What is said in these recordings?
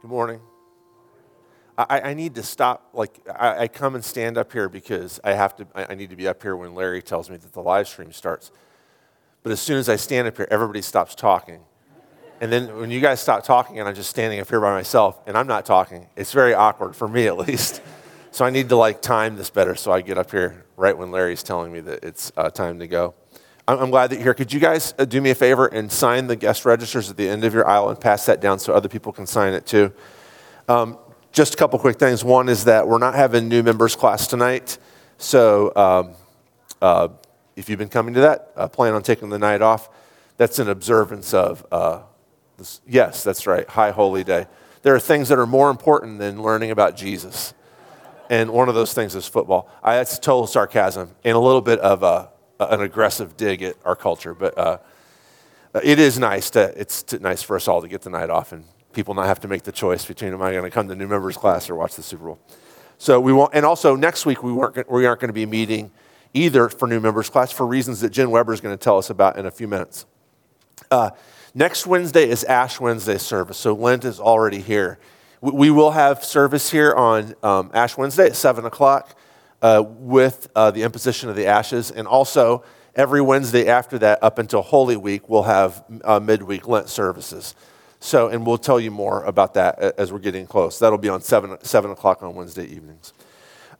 Good morning. I, I need to stop. Like, I, I, come and stand up here because I have to. I, I need to be up here when Larry tells me that the live stream starts. But as soon as I stand up here, everybody stops talking. And then when you guys stop talking and I'm just standing up here by myself and I'm not talking, it's very awkward for me at least. So I need to like time this better so I get up here right when Larry's telling me that it's uh, time to go. I'm glad that you're here. Could you guys uh, do me a favor and sign the guest registers at the end of your aisle and pass that down so other people can sign it too? Um, just a couple quick things. One is that we're not having new members class tonight. So um, uh, if you've been coming to that, uh, plan on taking the night off. That's an observance of, uh, this, yes, that's right, High Holy Day. There are things that are more important than learning about Jesus. And one of those things is football. I, that's total sarcasm and a little bit of a an aggressive dig at our culture, but uh, it is nice to, it's to, nice for us all to get the night off and people not have to make the choice between am I going to come to new members class or watch the Super Bowl. So we won't, and also next week we, weren't, we aren't going to be meeting either for new members class for reasons that Jen Weber is going to tell us about in a few minutes. Uh, next Wednesday is Ash Wednesday service, so Lent is already here. We, we will have service here on um, Ash Wednesday at 7 o'clock uh, with uh, the imposition of the ashes. And also, every Wednesday after that, up until Holy Week, we'll have uh, midweek Lent services. So, and we'll tell you more about that as we're getting close. That'll be on 7, 7 o'clock on Wednesday evenings.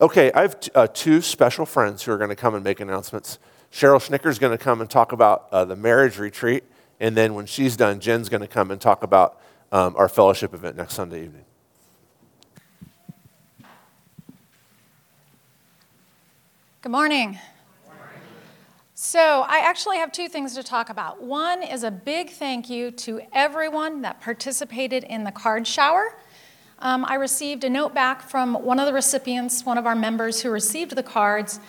Okay, I have t- uh, two special friends who are going to come and make announcements. Cheryl Schnicker is going to come and talk about uh, the marriage retreat. And then when she's done, Jen's going to come and talk about um, our fellowship event next Sunday evening. Good morning. So, I actually have two things to talk about. One is a big thank you to everyone that participated in the card shower. Um, I received a note back from one of the recipients, one of our members who received the cards,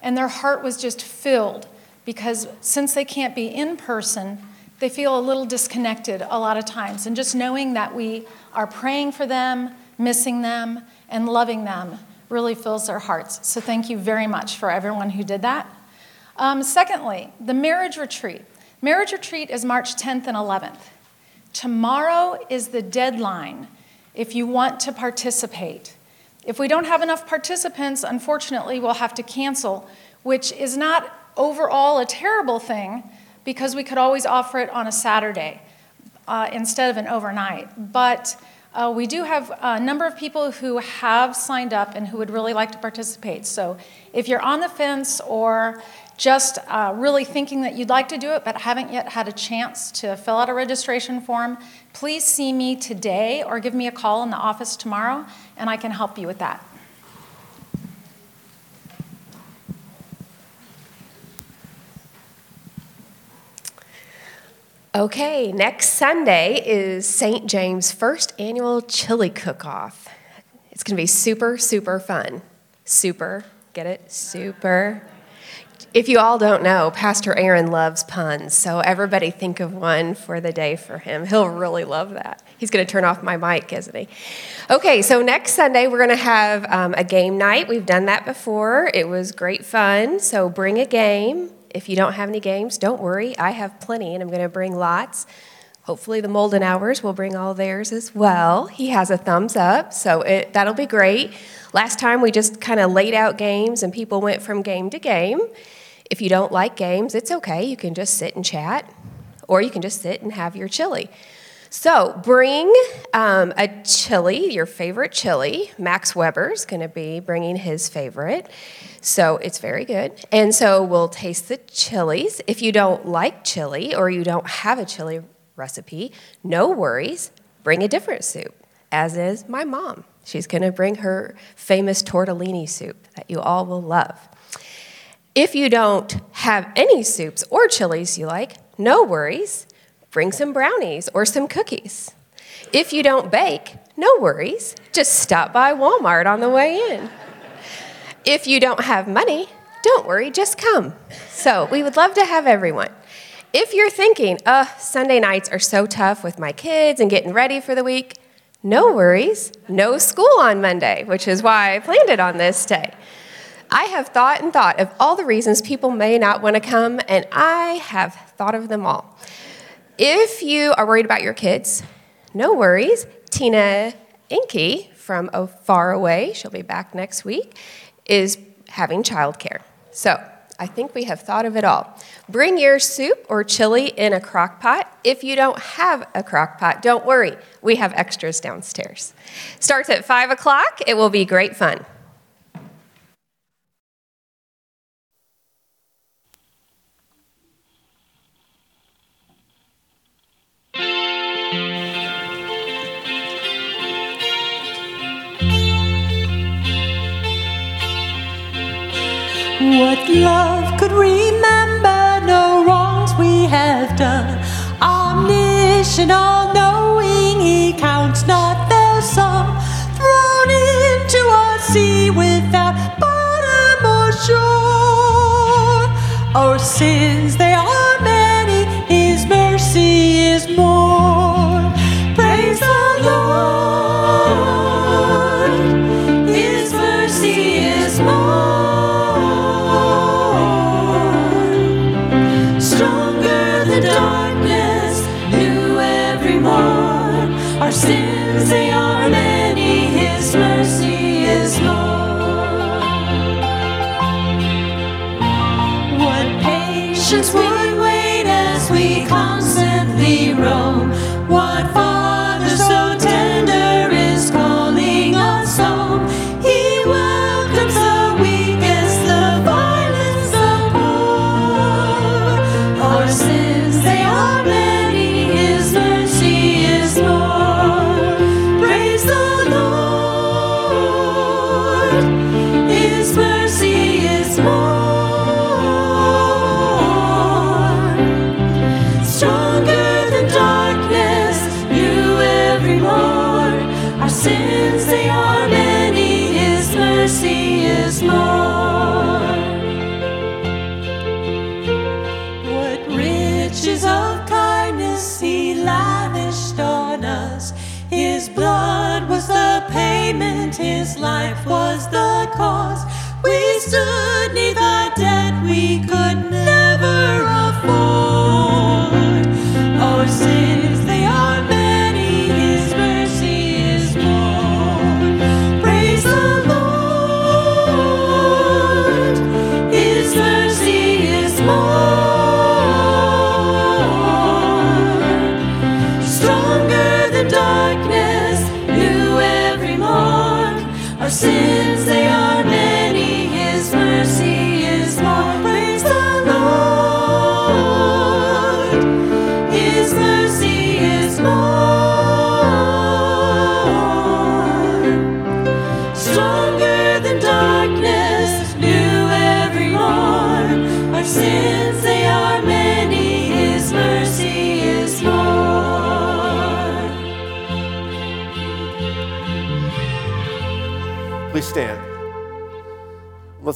and their heart was just filled because since they can't be in person, they feel a little disconnected a lot of times. And just knowing that we are praying for them, missing them, and loving them really fills their hearts. So thank you very much for everyone who did that. Um, secondly, the marriage retreat. Marriage retreat is March 10th and 11th. Tomorrow is the deadline if you want to participate. If we don't have enough participants, unfortunately, we'll have to cancel, which is not overall a terrible thing because we could always offer it on a Saturday uh, instead of an overnight. But uh, we do have a number of people who have signed up and who would really like to participate. So if you're on the fence or just uh, really thinking that you'd like to do it but haven't yet had a chance to fill out a registration form, please see me today or give me a call in the office tomorrow and I can help you with that. Okay, next Sunday is St. James' first annual chili cook off. It's going to be super, super fun. Super, get it? Super. If you all don't know, Pastor Aaron loves puns, so everybody think of one for the day for him. He'll really love that. He's going to turn off my mic, isn't he? Okay, so next Sunday we're going to have um, a game night. We've done that before, it was great fun. So bring a game. If you don't have any games, don't worry. I have plenty, and I'm going to bring lots. Hopefully, the Moldenhauers will bring all theirs as well. He has a thumbs up, so it, that'll be great. Last time we just kind of laid out games and people went from game to game. If you don't like games, it's okay. You can just sit and chat, or you can just sit and have your chili. So bring um, a chili, your favorite chili. Max Weber's going to be bringing his favorite. So it's very good. And so we'll taste the chilies. If you don't like chili or you don't have a chili recipe, no worries. Bring a different soup, as is my mom. She's going to bring her famous tortellini soup that you all will love. If you don't have any soups or chilies you like, no worries bring some brownies or some cookies. If you don't bake, no worries, just stop by Walmart on the way in. If you don't have money, don't worry, just come. So, we would love to have everyone. If you're thinking, uh, Sunday nights are so tough with my kids and getting ready for the week, no worries, no school on Monday, which is why I planned it on this day. I have thought and thought of all the reasons people may not want to come, and I have thought of them all. If you are worried about your kids, no worries. Tina Inky from oh, far away, she'll be back next week, is having childcare. So I think we have thought of it all. Bring your soup or chili in a crock pot. If you don't have a crock pot, don't worry, we have extras downstairs. Starts at 5 o'clock, it will be great fun. What love could remember no wrongs we have done. Omniscient, all knowing, He counts not their sum. Thrown into a sea without bottom or shore. Our sins,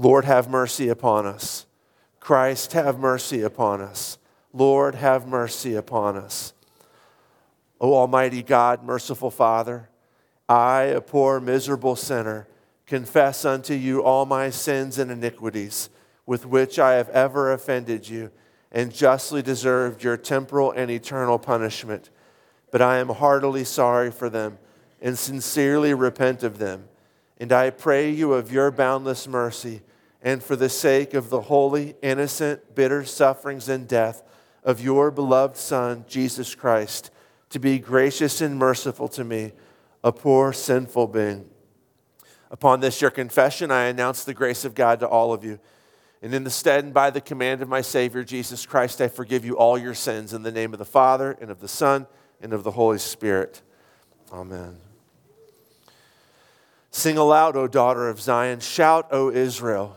Lord, have mercy upon us. Christ, have mercy upon us. Lord, have mercy upon us. O Almighty God, merciful Father, I, a poor, miserable sinner, confess unto you all my sins and iniquities with which I have ever offended you and justly deserved your temporal and eternal punishment. But I am heartily sorry for them and sincerely repent of them. And I pray you of your boundless mercy and for the sake of the holy, innocent, bitter sufferings and death of your beloved Son, Jesus Christ, to be gracious and merciful to me, a poor, sinful being. Upon this, your confession, I announce the grace of God to all of you. And in the stead and by the command of my Savior, Jesus Christ, I forgive you all your sins in the name of the Father, and of the Son, and of the Holy Spirit. Amen. Sing aloud, O daughter of Zion. Shout, O Israel.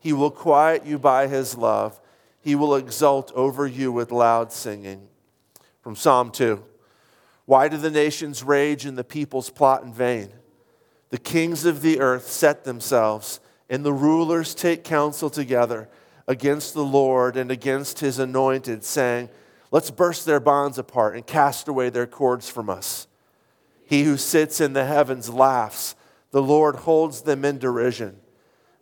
He will quiet you by his love. He will exult over you with loud singing. From Psalm 2 Why do the nations rage and the peoples plot in vain? The kings of the earth set themselves, and the rulers take counsel together against the Lord and against his anointed, saying, Let's burst their bonds apart and cast away their cords from us. He who sits in the heavens laughs. The Lord holds them in derision.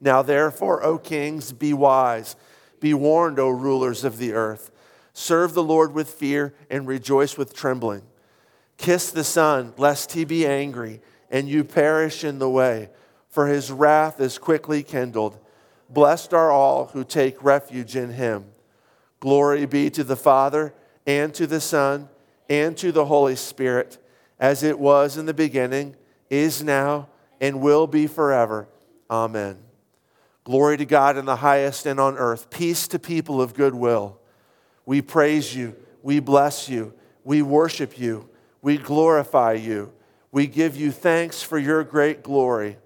Now, therefore, O kings, be wise. Be warned, O rulers of the earth. Serve the Lord with fear and rejoice with trembling. Kiss the Son, lest he be angry and you perish in the way, for his wrath is quickly kindled. Blessed are all who take refuge in him. Glory be to the Father, and to the Son, and to the Holy Spirit, as it was in the beginning, is now, and will be forever. Amen. Glory to God in the highest and on earth. Peace to people of good will. We praise you. We bless you. We worship you. We glorify you. We give you thanks for your great glory.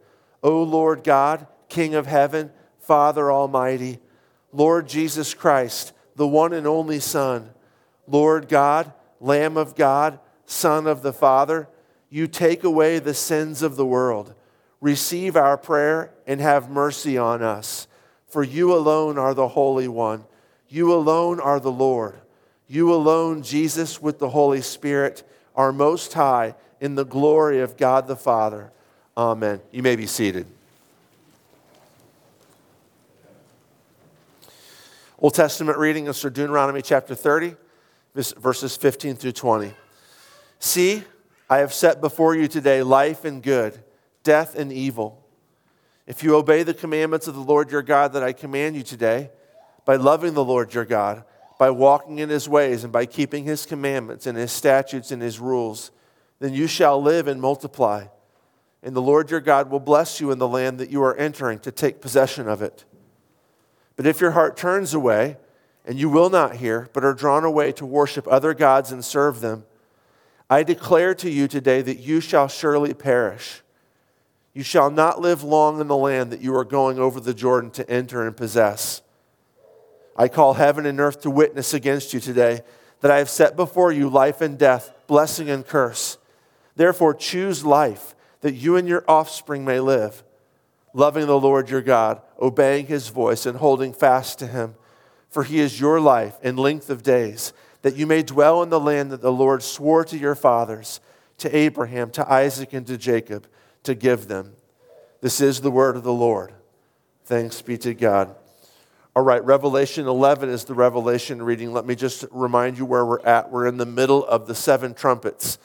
O Lord God, King of heaven, Father Almighty, Lord Jesus Christ, the one and only Son, Lord God, Lamb of God, Son of the Father, you take away the sins of the world. Receive our prayer and have mercy on us. For you alone are the Holy One. You alone are the Lord. You alone, Jesus, with the Holy Spirit, are most high in the glory of God the Father. Amen. You may be seated. Old Testament reading is from Deuteronomy chapter 30, verses 15 through 20. See, I have set before you today life and good, death and evil. If you obey the commandments of the Lord your God that I command you today, by loving the Lord your God, by walking in his ways, and by keeping his commandments and his statutes and his rules, then you shall live and multiply. And the Lord your God will bless you in the land that you are entering to take possession of it. But if your heart turns away, and you will not hear, but are drawn away to worship other gods and serve them, I declare to you today that you shall surely perish. You shall not live long in the land that you are going over the Jordan to enter and possess. I call heaven and earth to witness against you today that I have set before you life and death, blessing and curse. Therefore, choose life that you and your offspring may live loving the Lord your God, obeying his voice, and holding fast to him. For he is your life and length of days, that you may dwell in the land that the Lord swore to your fathers, to Abraham, to Isaac, and to Jacob, to give them. This is the word of the Lord. Thanks be to God. All right, Revelation 11 is the revelation reading. Let me just remind you where we're at. We're in the middle of the seven trumpets.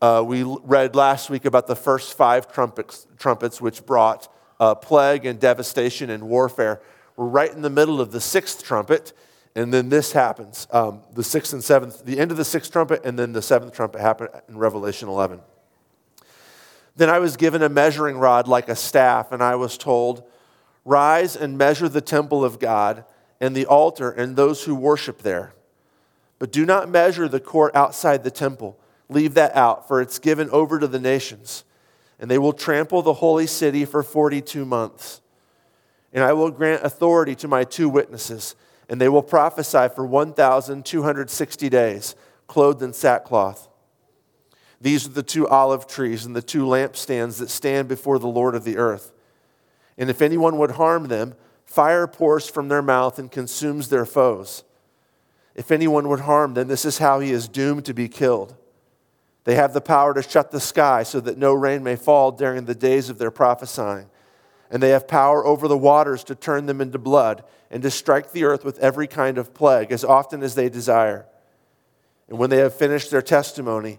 Uh, we read last week about the first five trumpets, trumpets which brought uh, plague and devastation and warfare. We're right in the middle of the sixth trumpet, and then this happens. Um, the sixth and seventh, the end of the sixth trumpet, and then the seventh trumpet happened in Revelation 11. Then I was given a measuring rod like a staff, and I was told, Rise and measure the temple of God and the altar and those who worship there. But do not measure the court outside the temple. Leave that out, for it's given over to the nations and they will trample the holy city for 42 months. And I will grant authority to my two witnesses, and they will prophesy for 1,260 days, clothed in sackcloth. These are the two olive trees and the two lampstands that stand before the Lord of the earth. And if anyone would harm them, Fire pours from their mouth and consumes their foes. If anyone would harm them, this is how he is doomed to be killed. They have the power to shut the sky so that no rain may fall during the days of their prophesying. And they have power over the waters to turn them into blood and to strike the earth with every kind of plague as often as they desire. And when they have finished their testimony,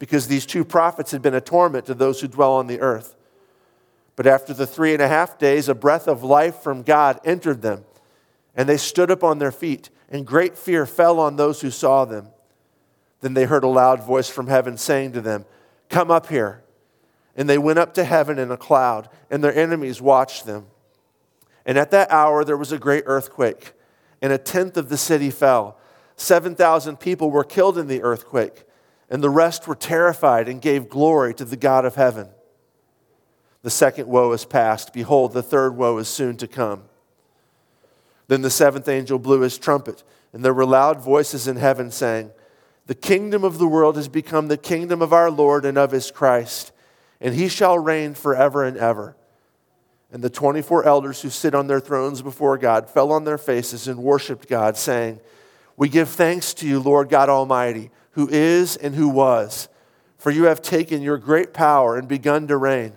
because these two prophets had been a torment to those who dwell on the earth. But after the three and a half days, a breath of life from God entered them, and they stood up on their feet, and great fear fell on those who saw them. Then they heard a loud voice from heaven saying to them, Come up here. And they went up to heaven in a cloud, and their enemies watched them. And at that hour there was a great earthquake, and a tenth of the city fell. 7,000 people were killed in the earthquake, and the rest were terrified and gave glory to the God of heaven. The second woe is past. Behold, the third woe is soon to come. Then the seventh angel blew his trumpet, and there were loud voices in heaven saying, The kingdom of the world has become the kingdom of our Lord and of his Christ, and he shall reign forever and ever. And the 24 elders who sit on their thrones before God fell on their faces and worshiped God, saying, We give thanks to you, Lord God Almighty, who is and who was, for you have taken your great power and begun to reign.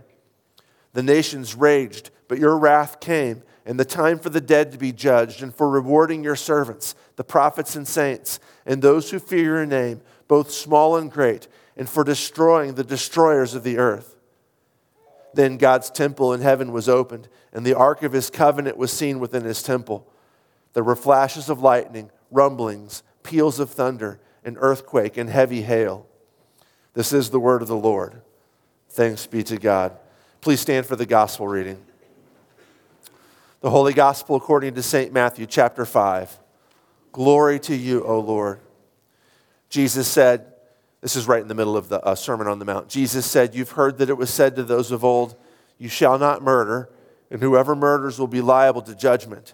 The nations raged, but your wrath came, and the time for the dead to be judged, and for rewarding your servants, the prophets and saints, and those who fear your name, both small and great, and for destroying the destroyers of the earth. Then God's temple in heaven was opened, and the ark of his covenant was seen within his temple. There were flashes of lightning, rumblings, peals of thunder, an earthquake, and heavy hail. This is the word of the Lord. Thanks be to God. Please stand for the gospel reading. The Holy Gospel according to St. Matthew, chapter 5. Glory to you, O Lord. Jesus said, this is right in the middle of the uh, Sermon on the Mount. Jesus said, You've heard that it was said to those of old, You shall not murder, and whoever murders will be liable to judgment.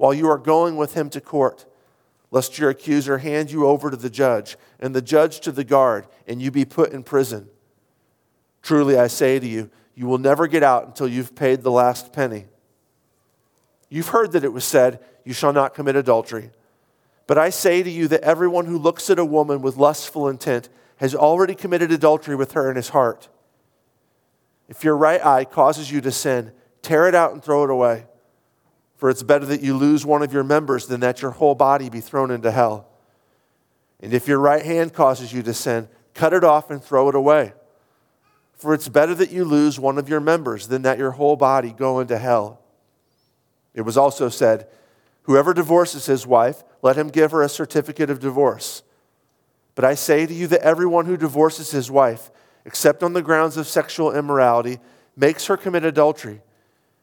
while you are going with him to court, lest your accuser hand you over to the judge, and the judge to the guard, and you be put in prison. Truly, I say to you, you will never get out until you've paid the last penny. You've heard that it was said, You shall not commit adultery. But I say to you that everyone who looks at a woman with lustful intent has already committed adultery with her in his heart. If your right eye causes you to sin, tear it out and throw it away. For it's better that you lose one of your members than that your whole body be thrown into hell. And if your right hand causes you to sin, cut it off and throw it away. For it's better that you lose one of your members than that your whole body go into hell. It was also said, Whoever divorces his wife, let him give her a certificate of divorce. But I say to you that everyone who divorces his wife, except on the grounds of sexual immorality, makes her commit adultery.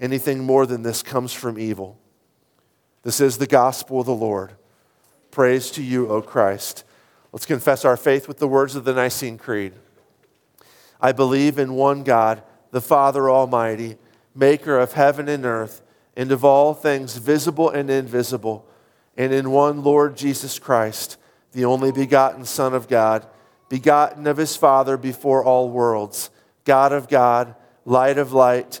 Anything more than this comes from evil. This is the gospel of the Lord. Praise to you, O Christ. Let's confess our faith with the words of the Nicene Creed. I believe in one God, the Father Almighty, maker of heaven and earth, and of all things visible and invisible and in one Lord Jesus Christ, the only begotten Son of God, begotten of his Father before all worlds, God of God, light of light,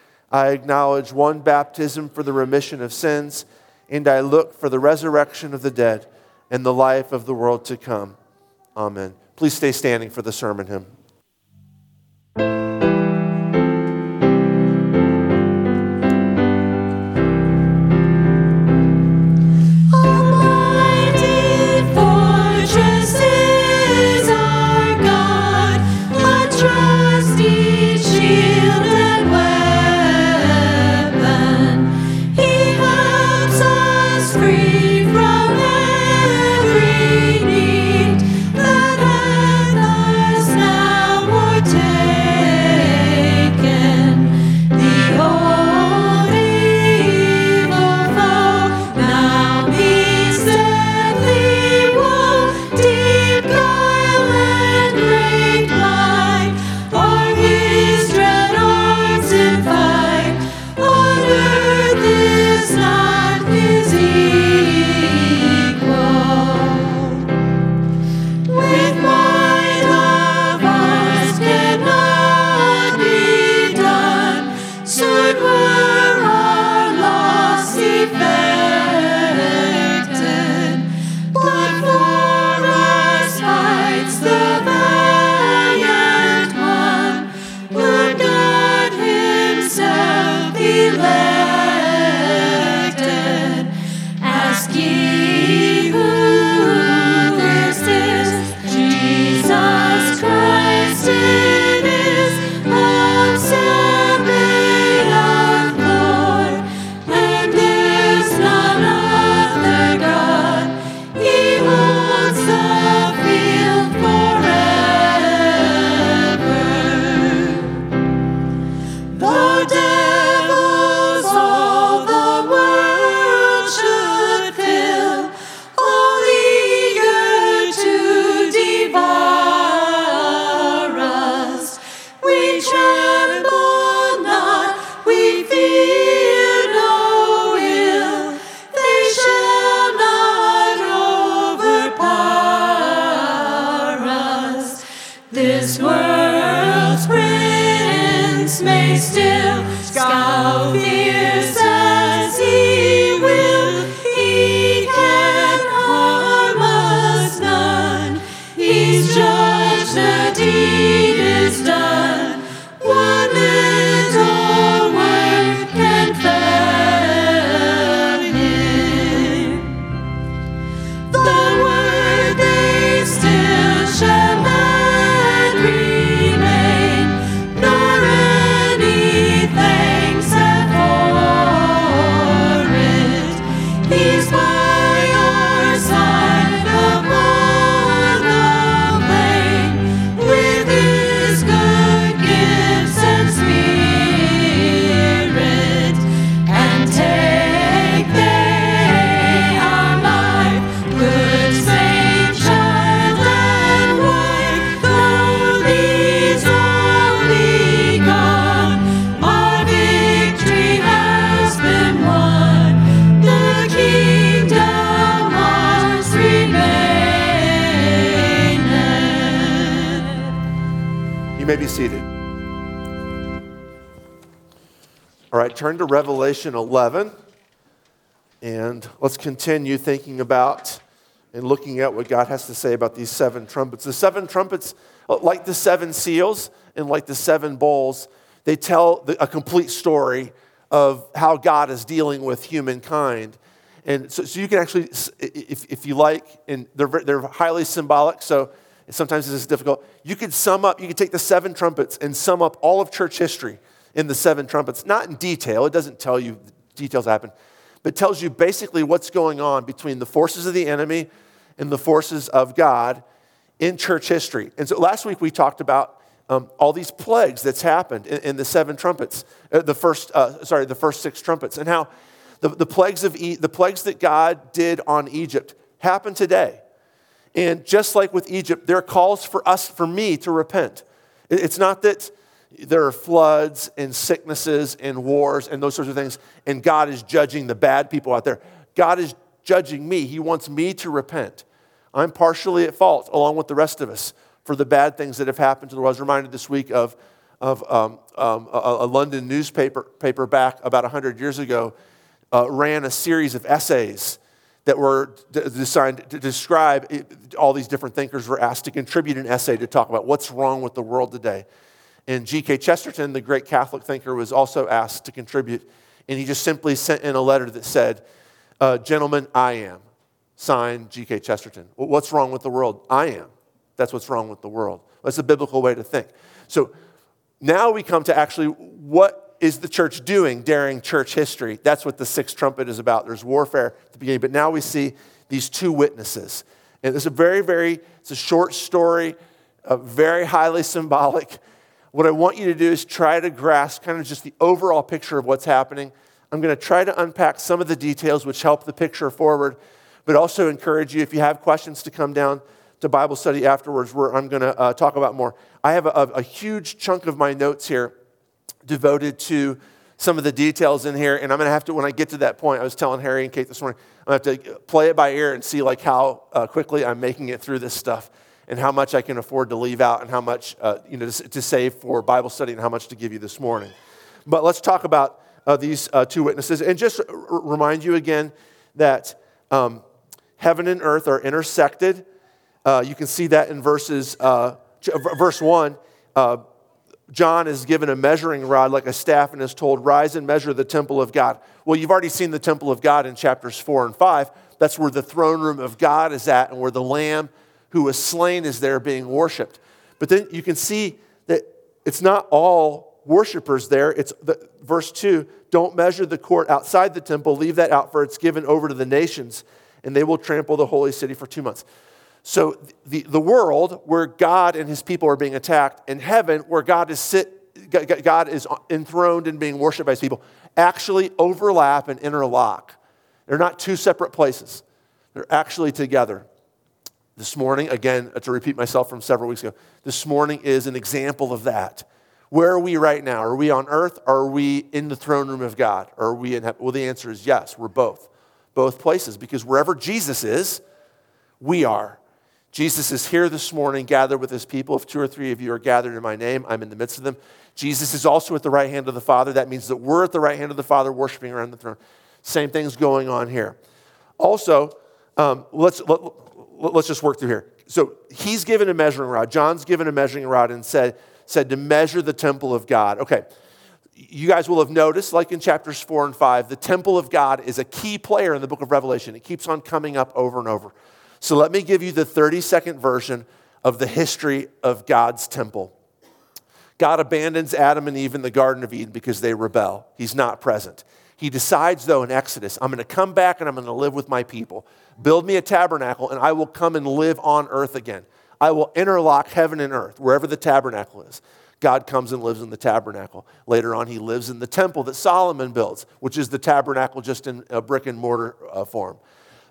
I acknowledge one baptism for the remission of sins, and I look for the resurrection of the dead and the life of the world to come. Amen. Please stay standing for the sermon hymn. To Revelation 11 and let's continue thinking about and looking at what God has to say about these seven trumpets. The seven trumpets, uh, like the seven seals and like the seven bowls, they tell a complete story of how God is dealing with humankind. And so, so you can actually, if, if you like, and they're, they're highly symbolic, so sometimes this is difficult. You could sum up, you could take the seven trumpets and sum up all of church history in the seven trumpets, not in detail, it doesn't tell you details happen, but tells you basically what's going on between the forces of the enemy and the forces of God in church history. And so last week we talked about um, all these plagues that's happened in, in the seven trumpets, uh, the first, uh, sorry, the first six trumpets, and how the, the, plagues of e- the plagues that God did on Egypt happen today. And just like with Egypt, there are calls for us, for me, to repent. It's not that there are floods and sicknesses and wars and those sorts of things, and God is judging the bad people out there. God is judging me. He wants me to repent. I'm partially at fault, along with the rest of us, for the bad things that have happened to the world. I was reminded this week of, of um, um, a, a, London newspaper paper back about 100 years ago uh, ran a series of essays that were designed to describe all these different thinkers were asked to contribute an essay to talk about what's wrong with the world today. And G.K. Chesterton, the great Catholic thinker, was also asked to contribute. And he just simply sent in a letter that said, uh, Gentlemen, I am. Signed G.K. Chesterton. what's wrong with the world? I am. That's what's wrong with the world. That's a biblical way to think. So now we come to actually what is the church doing during church history? That's what the sixth trumpet is about. There's warfare at the beginning, but now we see these two witnesses. And it's a very, very, it's a short story, a very highly symbolic. What I want you to do is try to grasp kind of just the overall picture of what's happening. I'm going to try to unpack some of the details which help the picture forward, but also encourage you, if you have questions, to come down to Bible study afterwards where I'm going to uh, talk about more. I have a, a huge chunk of my notes here devoted to some of the details in here, and I'm going to have to, when I get to that point, I was telling Harry and Kate this morning, I'm going to have to play it by ear and see like how uh, quickly I'm making it through this stuff and how much I can afford to leave out and how much, uh, you know, to, to, save for Bible study and how much to give you this morning. But let's talk about uh, these uh, two witnesses and just r- remind you again that um, heaven and earth are intersected. Uh, you can see that in verses, uh, verse 1. John is given a measuring rod like a staff and is told, Rise and measure the temple of God. Well, you've already seen the temple of God in chapters 4 and 5. That's where the throne room of God is at and where the Lamb who was slain is there being worshiped. But then you can see that it's not all worshipers there. It's the, verse 2 don't measure the court outside the temple, leave that out, for it's given over to the nations, and they will trample the holy city for two months. So the, the world where God and his people are being attacked, and heaven where God is sit, God is enthroned and being worshiped by his people, actually overlap and interlock. They're not two separate places. They're actually together. This morning, again, to repeat myself from several weeks ago, this morning is an example of that. Where are we right now? Are we on earth are we in the throne room of God? Are we in heaven? Well, the answer is yes, we're both. Both places, because wherever Jesus is, we are. Jesus is here this morning, gathered with his people. If two or three of you are gathered in my name, I'm in the midst of them. Jesus is also at the right hand of the Father. That means that we're at the right hand of the Father, worshiping around the throne. Same thing's going on here. Also, um, let's, let, let's just work through here. So he's given a measuring rod. John's given a measuring rod and said, said to measure the temple of God. Okay, you guys will have noticed, like in chapters four and five, the temple of God is a key player in the book of Revelation. It keeps on coming up over and over. So let me give you the 30 second version of the history of God's temple. God abandons Adam and Eve in the Garden of Eden because they rebel. He's not present. He decides, though, in Exodus, I'm going to come back and I'm going to live with my people. Build me a tabernacle, and I will come and live on earth again. I will interlock heaven and earth, wherever the tabernacle is. God comes and lives in the tabernacle. Later on, he lives in the temple that Solomon builds, which is the tabernacle just in a brick and mortar uh, form.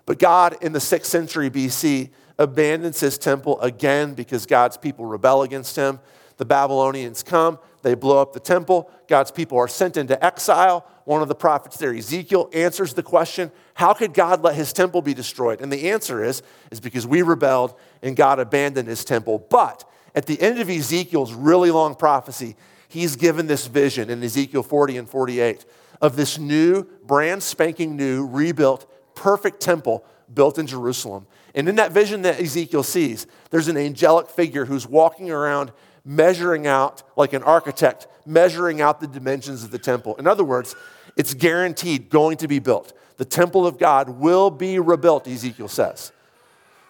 But God, in the 6th century BC, abandons his temple again because God's people rebel against him. The Babylonians come, they blow up the temple. God's people are sent into exile. One of the prophets there, Ezekiel, answers the question how could God let his temple be destroyed? And the answer is, is because we rebelled and God abandoned his temple. But at the end of Ezekiel's really long prophecy, he's given this vision in Ezekiel 40 and 48 of this new, brand spanking new, rebuilt perfect temple built in Jerusalem. And in that vision that Ezekiel sees, there's an angelic figure who's walking around measuring out, like an architect, measuring out the dimensions of the temple. In other words, it's guaranteed going to be built. The temple of God will be rebuilt, Ezekiel says.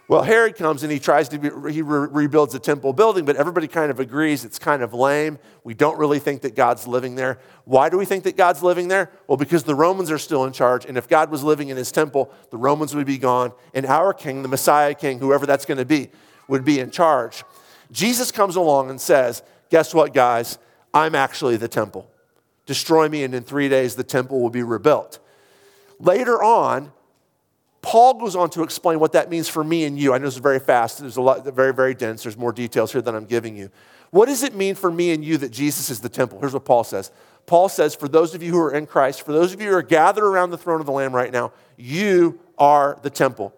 Well, Herod comes and he tries to, be, he re- rebuilds the temple building, but everybody kind of agrees it's kind of lame. We don't really think that God's living there. Why do we think that God's living there? Well, because the Romans are still in charge, and if God was living in his temple, the Romans would be gone, and our king, the Messiah king, whoever that's going to be, would be in charge. Jesus comes along and says, Guess what, guys? I'm actually the temple. Destroy me, and in three days the temple will be rebuilt. Later on, Paul goes on to explain what that means for me and you. I know this is very fast, there's a lot, very, very dense. There's more details here than I'm giving you. What does it mean for me and you that Jesus is the temple? Here's what Paul says. Paul says, for those of you who are in Christ, for those of you who are gathered around the throne of the Lamb right now, you are the temple.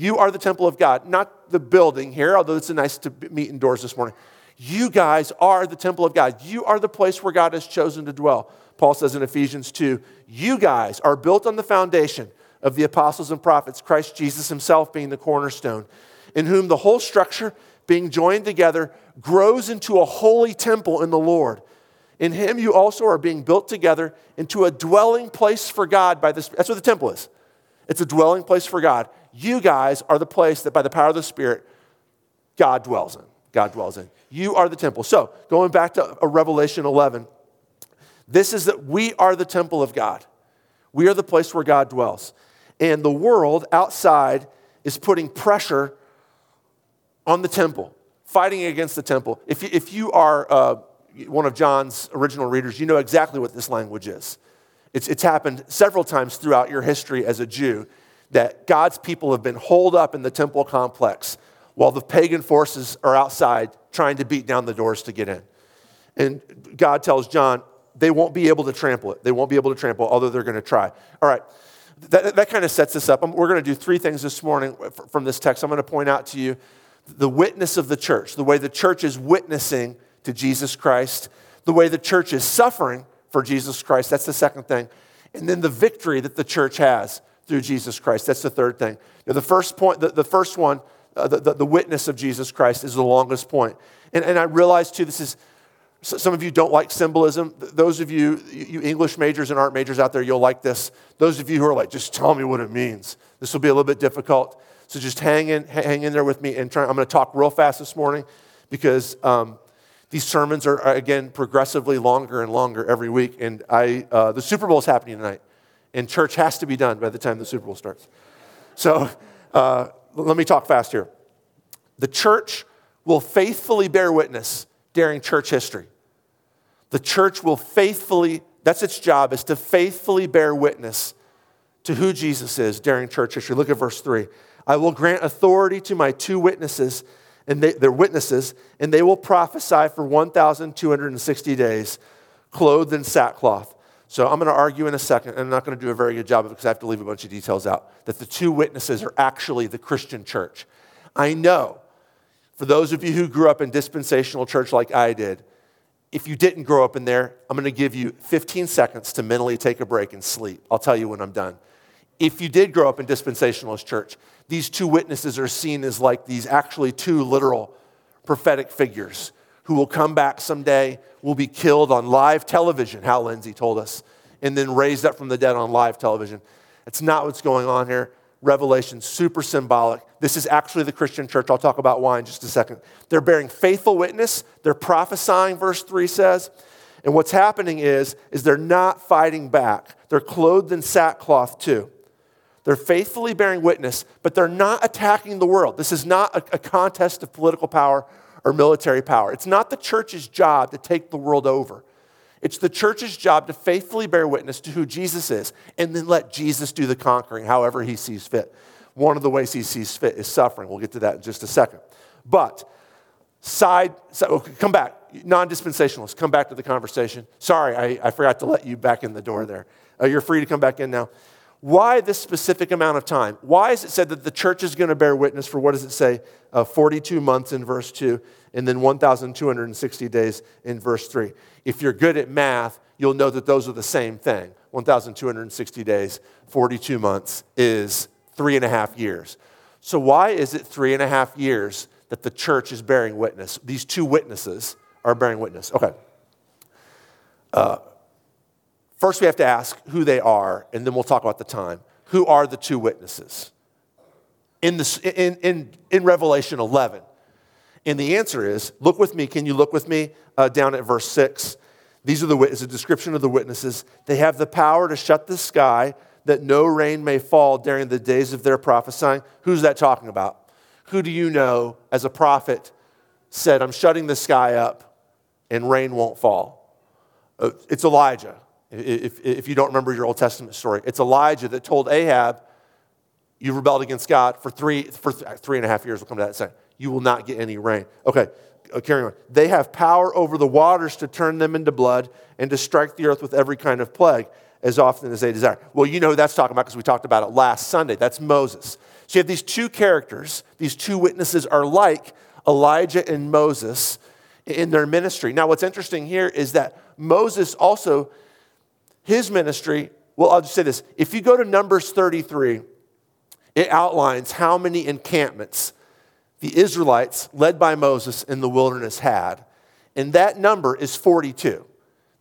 You are the temple of God, not the building here, although it's nice to meet indoors this morning. You guys are the temple of God. You are the place where God has chosen to dwell. Paul says in Ephesians 2 You guys are built on the foundation of the apostles and prophets, Christ Jesus himself being the cornerstone, in whom the whole structure, being joined together, grows into a holy temple in the Lord. In him you also are being built together into a dwelling place for God by this. That's what the temple is. It's a dwelling place for God. You guys are the place that by the power of the Spirit, God dwells in. God dwells in. You are the temple. So, going back to Revelation 11, this is that we are the temple of God. We are the place where God dwells. And the world outside is putting pressure on the temple, fighting against the temple. If you, if you are uh, one of John's original readers, you know exactly what this language is. It's, it's happened several times throughout your history as a Jew that God's people have been holed up in the temple complex while the pagan forces are outside trying to beat down the doors to get in. And God tells John, they won't be able to trample it. They won't be able to trample, although they're going to try. All right, that, that kind of sets this up. We're going to do three things this morning from this text. I'm going to point out to you the witness of the church, the way the church is witnessing to Jesus Christ, the way the church is suffering for Jesus Christ. That's the second thing. And then the victory that the church has through Jesus Christ. That's the third thing. The first point, the, the first one, uh, the, the, the, witness of Jesus Christ is the longest point. And, and I realize too, this is, some of you don't like symbolism. Those of you, you English majors and art majors out there, you'll like this. Those of you who are like, just tell me what it means. This will be a little bit difficult. So just hang in, hang in there with me and try. I'm going to talk real fast this morning because um, these sermons are, again, progressively longer and longer every week. And I, uh, the Super Bowl is happening tonight, and church has to be done by the time the Super Bowl starts. So uh, let me talk fast here. The church will faithfully bear witness during church history. The church will faithfully, that's its job, is to faithfully bear witness to who Jesus is during church history. Look at verse 3. I will grant authority to my two witnesses and they, they're witnesses, and they will prophesy for 1,260 days, clothed in sackcloth. So I'm going to argue in a second, and I'm not going to do a very good job because I have to leave a bunch of details out, that the two witnesses are actually the Christian church. I know, for those of you who grew up in dispensational church like I did, if you didn't grow up in there, I'm going to give you 15 seconds to mentally take a break and sleep. I'll tell you when I'm done. If you did grow up in dispensationalist church, these two witnesses are seen as like these actually two literal prophetic figures who will come back someday, will be killed on live television, Hal Lindsey told us, and then raised up from the dead on live television. It's not what's going on here. Revelation, super symbolic. This is actually the Christian church. I'll talk about why in just a second. They're bearing faithful witness. They're prophesying, verse 3 says. And what's happening is, is they're not fighting back. They're clothed in sackcloth too. They're faithfully bearing witness, but they're not attacking the world. This is not a, a, contest of political power or military power. It's not the church's job to take the world over. It's the church's job to faithfully bear witness to who Jesus is and then let Jesus do the conquering however he sees fit. One of the ways he sees fit is suffering. We'll get to that in just a second. But, side, okay, come back. Non dispensationalists, come back to the conversation. Sorry, I, I, forgot to let you back in the door there. Uh, you're free to come back in now. Why this specific amount of time? Why is it said that the church is going to bear witness for what does it say? Uh, 42 months in verse 2, and then 1,260 days in verse 3. If you're good at math, you'll know that those are the same thing. 1,260 days, 42 months is three and a half years. So, why is it three and a half years that the church is bearing witness? These two witnesses are bearing witness. Okay. Uh, first, we have to ask who they are, and then we'll talk about the time. Who are the two witnesses? In, in, in, in Revelation 11. And the answer is look with me. Can you look with me uh, down at verse 6? These are the witnesses, a description of the witnesses. They have the power to shut the sky that no rain may fall during the days of their prophesying. Who's that talking about? Who do you know as a prophet said, I'm shutting the sky up and rain won't fall? Uh, it's Elijah. If, if you don't remember your Old Testament story, it's Elijah that told Ahab, You rebelled against God for three, for three and a half years. We'll come to that in a second. You will not get any rain. Okay, uh, carrying on. They have power over the waters to turn them into blood and to strike the earth with every kind of plague as often as they desire. Well, you know who that's talking about because we talked about it last Sunday. That's Moses. So you have these two characters, these two witnesses are like Elijah and Moses in their ministry. Now, what's interesting here is that Moses also, his ministry, well, I'll just say this. If you go to Numbers 33, it outlines how many encampments the Israelites, led by Moses in the wilderness, had. And that number is 42.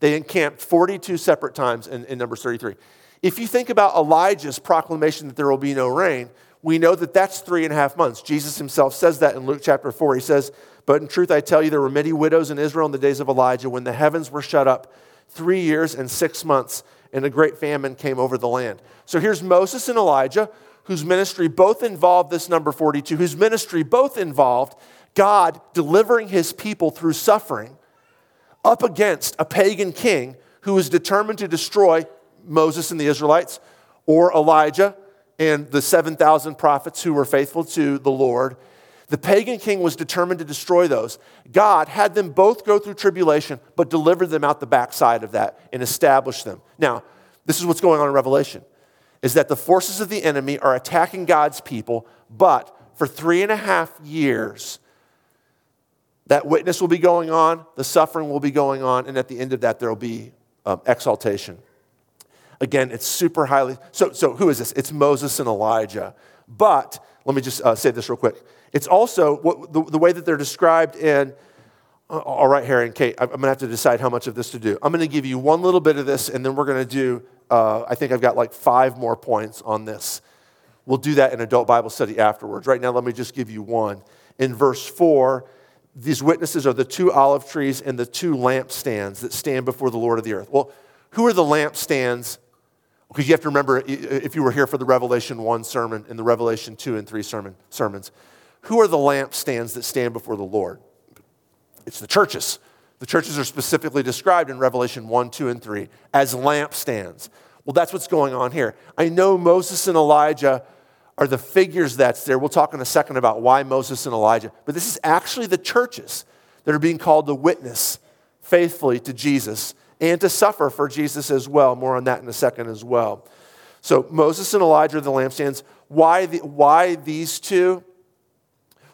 They encamped 42 separate times in, in Numbers 33. If you think about Elijah's proclamation that there will be no rain, we know that that's three and a half months. Jesus himself says that in Luke chapter 4. He says, But in truth, I tell you, there were many widows in Israel in the days of Elijah when the heavens were shut up three years and six months, and a great famine came over the land. So here's Moses and Elijah, whose ministry both involved this number 42, whose ministry both involved God delivering his people through suffering up against a pagan king who was determined to destroy Moses and the Israelites, or Elijah and the 7,000 prophets who were faithful to the Lord. The pagan king was determined to destroy those. God had them both go through tribulation, but delivered them out the backside of that and established them. Now, this is what's going on in Revelation is that the forces of the enemy are attacking God's people, but for three and a half years, that witness will be going on, the suffering will be going on, and at the end of that, there will be um, exaltation. Again, it's super highly. So, so who is this? It's Moses and Elijah. But let me just uh, say this real quick. It's also what, the, the way that they're described in. Uh, all right, Harry and Kate, I'm going to have to decide how much of this to do. I'm going to give you one little bit of this, and then we're going to do. Uh, I think I've got like five more points on this. We'll do that in adult Bible study afterwards. Right now, let me just give you one. In verse 4, these witnesses are the two olive trees and the two lampstands that stand before the Lord of the earth. Well, who are the lampstands? Because you have to remember, if you were here for the Revelation 1 sermon and the Revelation 2 and 3 sermon, sermons, who are the lampstands that stand before the Lord? It's the churches. The churches are specifically described in Revelation 1, 2, and 3 as lampstands. Well, that's what's going on here. I know Moses and Elijah are the figures that's there. We'll talk in a second about why Moses and Elijah. But this is actually the churches that are being called to witness faithfully to Jesus and to suffer for Jesus as well. More on that in a second as well. So Moses and Elijah are the lampstands. Why, the, why these two?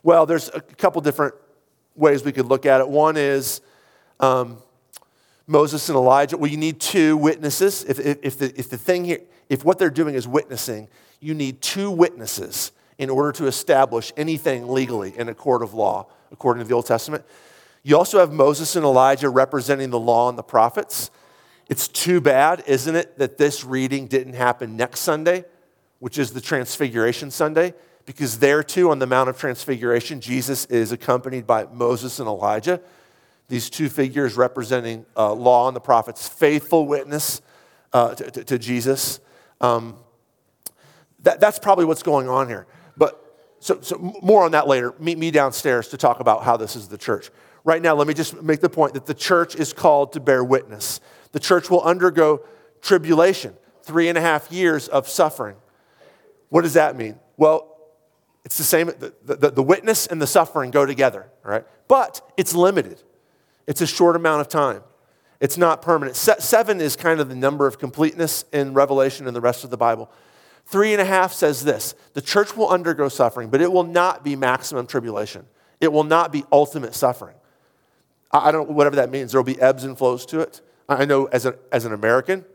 Well, there's a couple different ways we could look at it. One is um, Moses and Elijah. Well, you need two witnesses. If, if, if, the, if the thing here, if what they're doing is witnessing, you need two witnesses in order to establish anything legally in a court of law, according to the Old Testament. You also have Moses and Elijah representing the law and the prophets. It's too bad, isn't it, that this reading didn't happen next Sunday, which is the Transfiguration Sunday, because there too, on the Mount of Transfiguration, Jesus is accompanied by Moses and Elijah, these two figures representing uh, law and the prophets, faithful witness uh, to, to, to, Jesus. Um, that, that's probably what's going on here. But so, so more on that later. Meet me downstairs to talk about how this is the church. Right now, let me just make the point that the church is called to bear witness. The church will undergo tribulation, three and a half years of suffering. What does that mean? Well, it's the same, the, the, the witness and the suffering go together, right? But it's limited, it's a short amount of time. It's not permanent. Seven is kind of the number of completeness in Revelation and the rest of the Bible. Three and a half says this the church will undergo suffering, but it will not be maximum tribulation. It will not be ultimate suffering. I don't whatever that means. There will be ebbs and flows to it. I know as, a, as an American,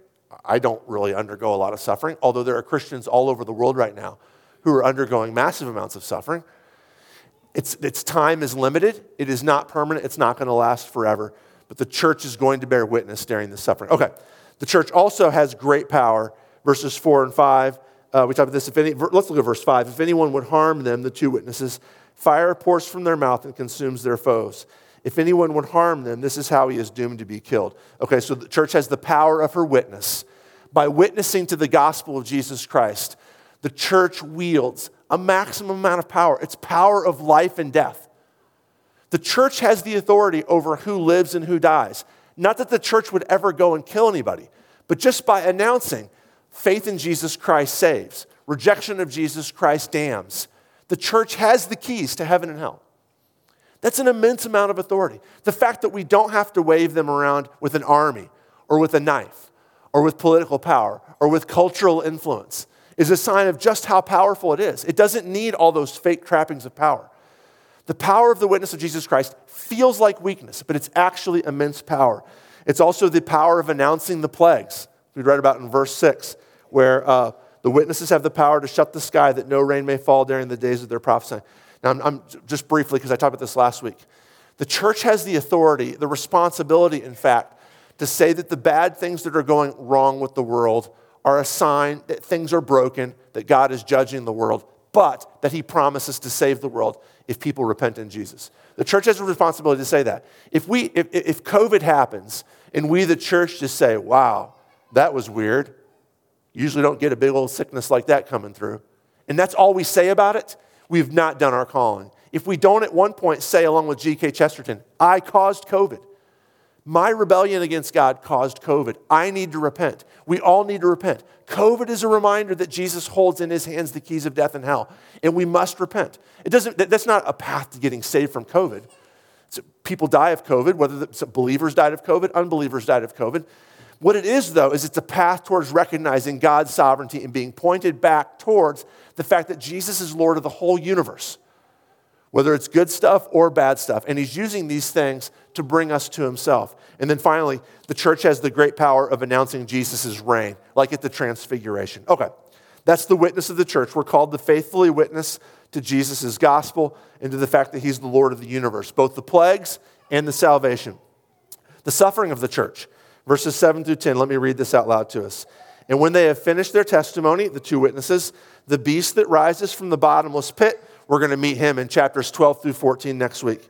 I don't really undergo a lot of suffering, although there are Christians all over the world right now who are undergoing massive amounts of suffering. Its, its time is limited, it is not permanent, it's not going to last forever. But the church is going to bear witness during the suffering. Okay, the church also has great power. Verses 4 and 5, uh, we talk about this. If any, let's look at verse 5. If anyone would harm them, the two witnesses, fire pours from their mouth and consumes their foes. If anyone would harm them, this is how he is doomed to be killed. Okay, so the church has the power of her witness. By witnessing to the gospel of Jesus Christ, the church wields a maximum amount of power. It's power of life and death. The church has the authority over who lives and who dies. Not that the church would ever go and kill anybody, but just by announcing faith in Jesus Christ saves, rejection of Jesus Christ damns. The church has the keys to heaven and hell. That's an immense amount of authority. The fact that we don't have to wave them around with an army or with a knife or with political power or with cultural influence is a sign of just how powerful it is. It doesn't need all those fake trappings of power. The power of the witness of Jesus Christ feels like weakness, but it's actually immense power. It's also the power of announcing the plagues. We read about in verse 6, where uh, the witnesses have the power to shut the sky that no rain may fall during the days of their prophesying. Now, I'm, I'm just briefly, because I talked about this last week. The church has the authority, the responsibility, in fact, to say that the bad things that are going wrong with the world are a sign that things are broken, that God is judging the world, but that He promises to save the world if people repent in Jesus. The church has a responsibility to say that. If, we, if, if COVID happens and we, the church, just say, wow, that was weird, usually don't get a big old sickness like that coming through, and that's all we say about it, we've not done our calling. If we don't at one point say, along with G.K. Chesterton, I caused COVID, my rebellion against God caused COVID. I need to repent. We all need to repent. COVID is a reminder that Jesus holds in his hands the keys of death and hell, and we must repent. It doesn't, that's not a path to getting saved from COVID. So people die of COVID, whether believers died of COVID, unbelievers died of COVID. What it is, though, is it's a path towards recognizing God's sovereignty and being pointed back towards the fact that Jesus is Lord of the whole universe whether it's good stuff or bad stuff. And he's using these things to bring us to himself. And then finally, the church has the great power of announcing Jesus' reign, like at the transfiguration. Okay, that's the witness of the church. We're called to faithfully witness to Jesus' gospel and to the fact that he's the Lord of the universe, both the plagues and the salvation. The suffering of the church, verses 7 through 10. Let me read this out loud to us. And when they have finished their testimony, the two witnesses, the beast that rises from the bottomless pit, we're going to meet him in chapters 12 through 14 next week.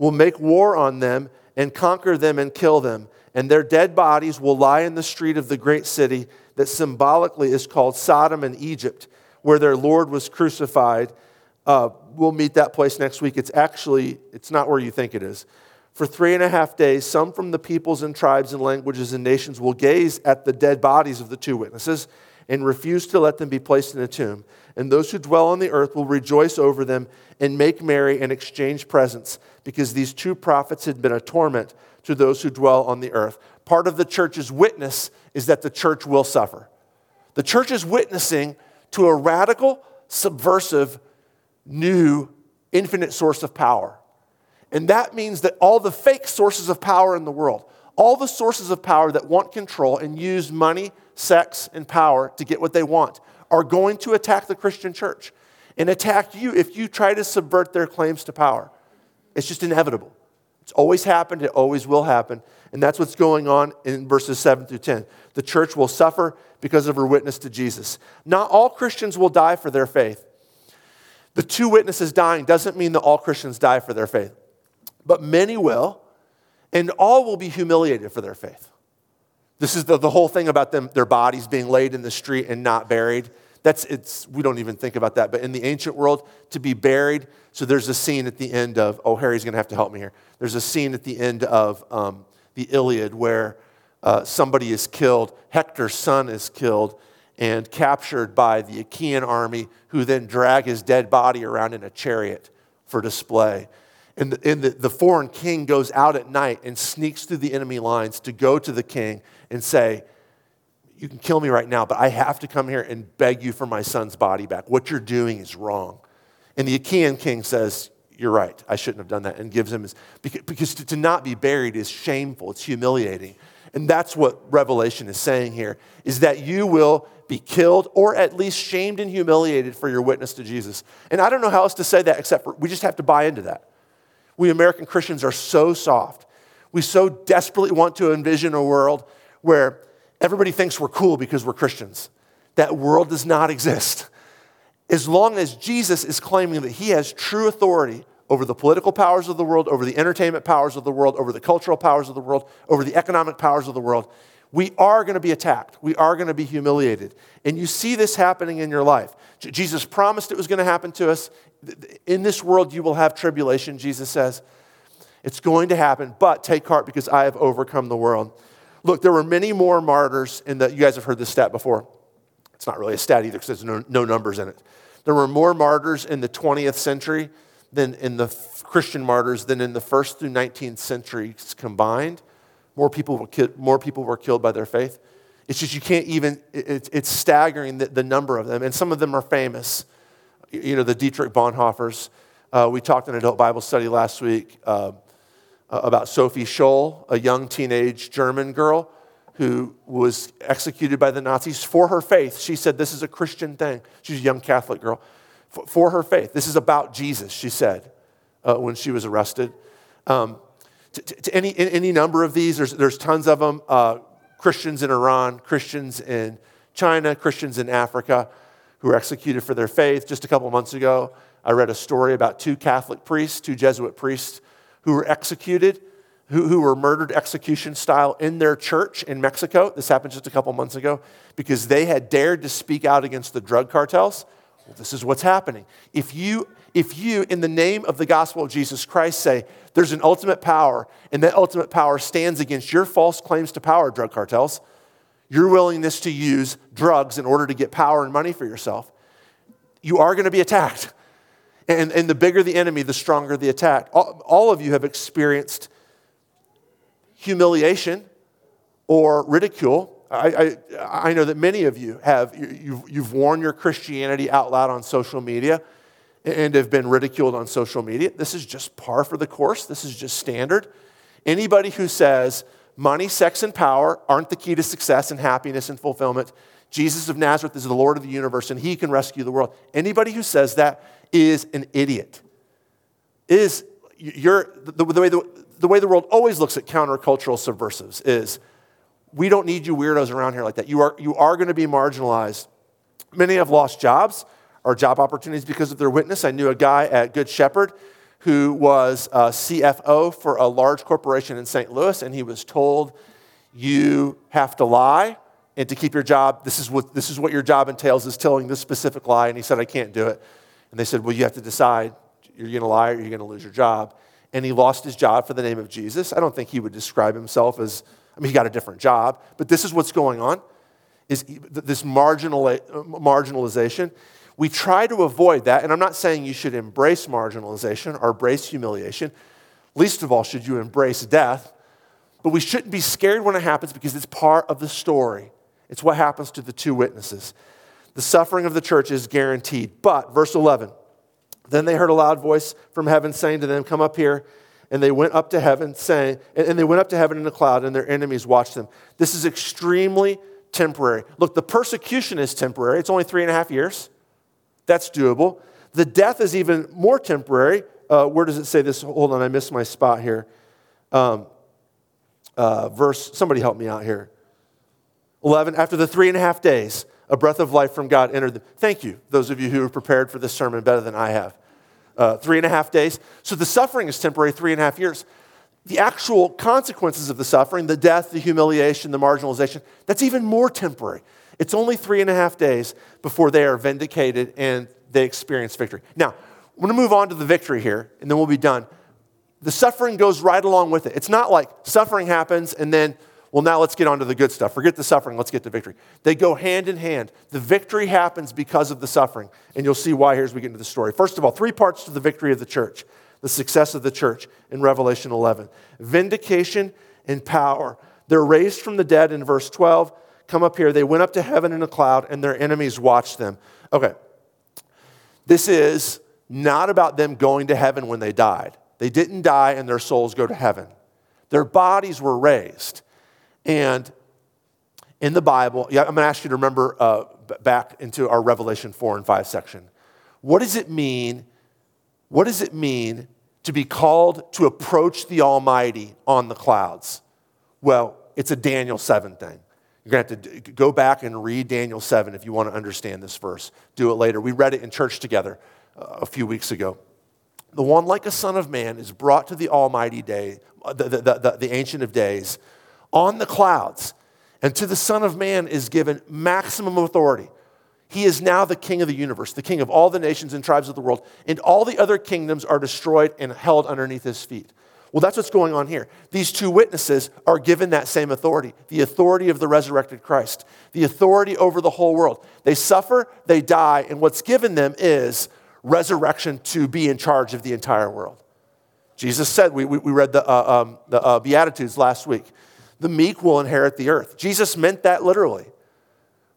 Will make war on them and conquer them and kill them, and their dead bodies will lie in the street of the great city that symbolically is called Sodom and Egypt, where their Lord was crucified. Uh, we'll meet that place next week. It's actually, it's not where you think it is. For three and a half days, some from the peoples and tribes and languages and nations will gaze at the dead bodies of the two witnesses and refuse to let them be placed in a tomb. And those who dwell on the earth will rejoice over them and make merry and exchange presents, because these two prophets had been a torment to those who dwell on the earth. Part of the church's witness is that the church will suffer. The church is witnessing to a radical, subversive, new, infinite source of power. And that means that all the fake sources of power in the world, all the sources of power that want control and use money, sex, and power to get what they want are going to attack the Christian church and attack you if you try to subvert their claims to power. It's just inevitable. It's always happened, it always will happen. And that's what's going on in verses 7 through 10. The church will suffer because of her witness to Jesus. Not all Christians will die for their faith. The two witnesses dying doesn't mean that all Christians die for their faith, but many will, and all will be humiliated for their faith. This is the, the whole thing about them, their bodies being laid in the street and not buried. That's, it's, we don't even think about that. But in the ancient world, to be buried, so there's a scene at the end of, oh, Harry's going to have to help me here. There's a scene at the end of um, the Iliad where uh, somebody is killed, Hector's son is killed and captured by the Achaean army, who then drag his dead body around in a chariot for display. And, the, and the, the foreign king goes out at night and sneaks through the enemy lines to go to the king and say, You can kill me right now, but I have to come here and beg you for my son's body back. What you're doing is wrong. And the Achaean king says, You're right, I shouldn't have done that, and gives him his. Because to not be buried is shameful, it's humiliating. And that's what Revelation is saying here is that you will be killed or at least shamed and humiliated for your witness to Jesus. And I don't know how else to say that except for we just have to buy into that. We American Christians are so soft. We so desperately want to envision a world where everybody thinks we're cool because we're Christians. That world does not exist. As long as Jesus is claiming that he has true authority over the political powers of the world, over the entertainment powers of the world, over the cultural powers of the world, over the economic powers of the world, we are going to be attacked. We are going to be humiliated. And you see this happening in your life. J- Jesus promised it was going to happen to us. In this world, you will have tribulation, Jesus says. It's going to happen, but take heart because I have overcome the world. Look, there were many more martyrs in the, you guys have heard this stat before. It's not really a stat either because there's no, no numbers in it. There were more martyrs in the 20th century than in the Christian martyrs than in the first through 19th centuries combined. More people were, ki- more people were killed by their faith. It's just you can't even, it's, it's staggering the, the number of them. And some of them are famous. You know, the Dietrich Bonhoeffers. Uh, we talked in adult Bible study last week uh, about Sophie Scholl, a young teenage German girl who was executed by the Nazis for her faith. She said, This is a Christian thing. She's a young Catholic girl. For, for her faith. This is about Jesus, she said uh, when she was arrested. Um, to, to, to any, any number of these, there's, there's tons of them. Uh, Christians in Iran, Christians in China, Christians in Africa who were executed for their faith. Just a couple months ago, I read a story about two Catholic priests, two Jesuit priests, who were executed, who, who were murdered execution style in their church in Mexico. This happened just a couple months ago because they had dared to speak out against the drug cartels. Well, this is what's happening. If you, if you, in the name of the gospel of Jesus Christ, say there's an ultimate power, and that ultimate power stands against your false claims to power, drug cartels, your willingness to use drugs in order to get power and money for yourself, you are going to be attacked. And, and the bigger the enemy, the stronger the attack. All, all of you have experienced humiliation or ridicule. I, I, I, know that many of you have. You've, you've worn your Christianity out loud on social media and have been ridiculed on social media. This is just par for the course. This is just standard. Anybody who says money, sex, and power aren't the key to success and happiness and fulfillment, Jesus of Nazareth is the Lord of the universe and he can rescue the world. Anybody who says that is an idiot. Is you're, the, the, way the, the way the world always looks at countercultural subversives is we don't need you weirdos around here like that. You are, you are going to be marginalized. Many have lost jobs or job opportunities because of their witness. I knew a guy at Good Shepherd who was a CFO for a large corporation in St. Louis, and he was told, You have to lie. And to keep your job, this is, what, this is what your job entails, is telling this specific lie. And he said, I can't do it. And they said, Well, you have to decide you're going to lie or you're going to lose your job. And he lost his job for the name of Jesus. I don't think he would describe himself as, I mean, he got a different job, but this is what's going on is this marginal, uh, marginalization. We try to avoid that, and I'm not saying you should embrace marginalization or embrace humiliation. Least of all, should you embrace death. But we shouldn't be scared when it happens because it's part of the story. It's what happens to the two witnesses. The suffering of the church is guaranteed. But, verse 11, then they heard a loud voice from heaven saying to them, Come up here. And they went up to heaven, saying, and they went up to heaven in a cloud, and their enemies watched them. This is extremely temporary. Look, the persecution is temporary. It's only three and a half years. That's doable. The death is even more temporary. Uh, where does it say this? Hold on, I missed my spot here. Um, uh, verse, somebody help me out here. 11, after the three and a half days, a breath of life from God entered them. Thank you, those of you who have prepared for this sermon better than I have. Uh, three and a half days. So the suffering is temporary, three and a half years. The actual consequences of the suffering, the death, the humiliation, the marginalization, that's even more temporary. It's only three and a half days before they are vindicated and they experience victory. Now, I'm going to move on to the victory here, and then we'll be done. The suffering goes right along with it. It's not like suffering happens and then well, now let's get on to the good stuff. Forget the suffering, let's get to victory. They go hand in hand. The victory happens because of the suffering, and you'll see why here as we get into the story. First of all, three parts to the victory of the church, the success of the church in Revelation 11 vindication and power. They're raised from the dead in verse 12. Come up here. They went up to heaven in a cloud, and their enemies watched them. Okay. This is not about them going to heaven when they died. They didn't die and their souls go to heaven. Their bodies were raised. And in the Bible, yeah, I'm going to ask you to remember uh, back into our Revelation 4 and 5 section. What does it mean? What does it mean to be called to approach the Almighty on the clouds? Well, it's a Daniel 7 thing. You're going to have to go back and read Daniel 7 if you want to understand this verse. Do it later. We read it in church together uh, a few weeks ago. The one like a son of man is brought to the Almighty day, uh, the, the, the, the Ancient of Days, on the clouds. And to the Son of Man is given maximum authority. He is now the king of the universe, the king of all the nations and tribes of the world, and all the other kingdoms are destroyed and held underneath his feet. Well, that's what's going on here. These two witnesses are given that same authority the authority of the resurrected Christ, the authority over the whole world. They suffer, they die, and what's given them is resurrection to be in charge of the entire world. Jesus said, we, we, we read the, uh, um, the uh, Beatitudes last week the meek will inherit the earth. Jesus meant that literally.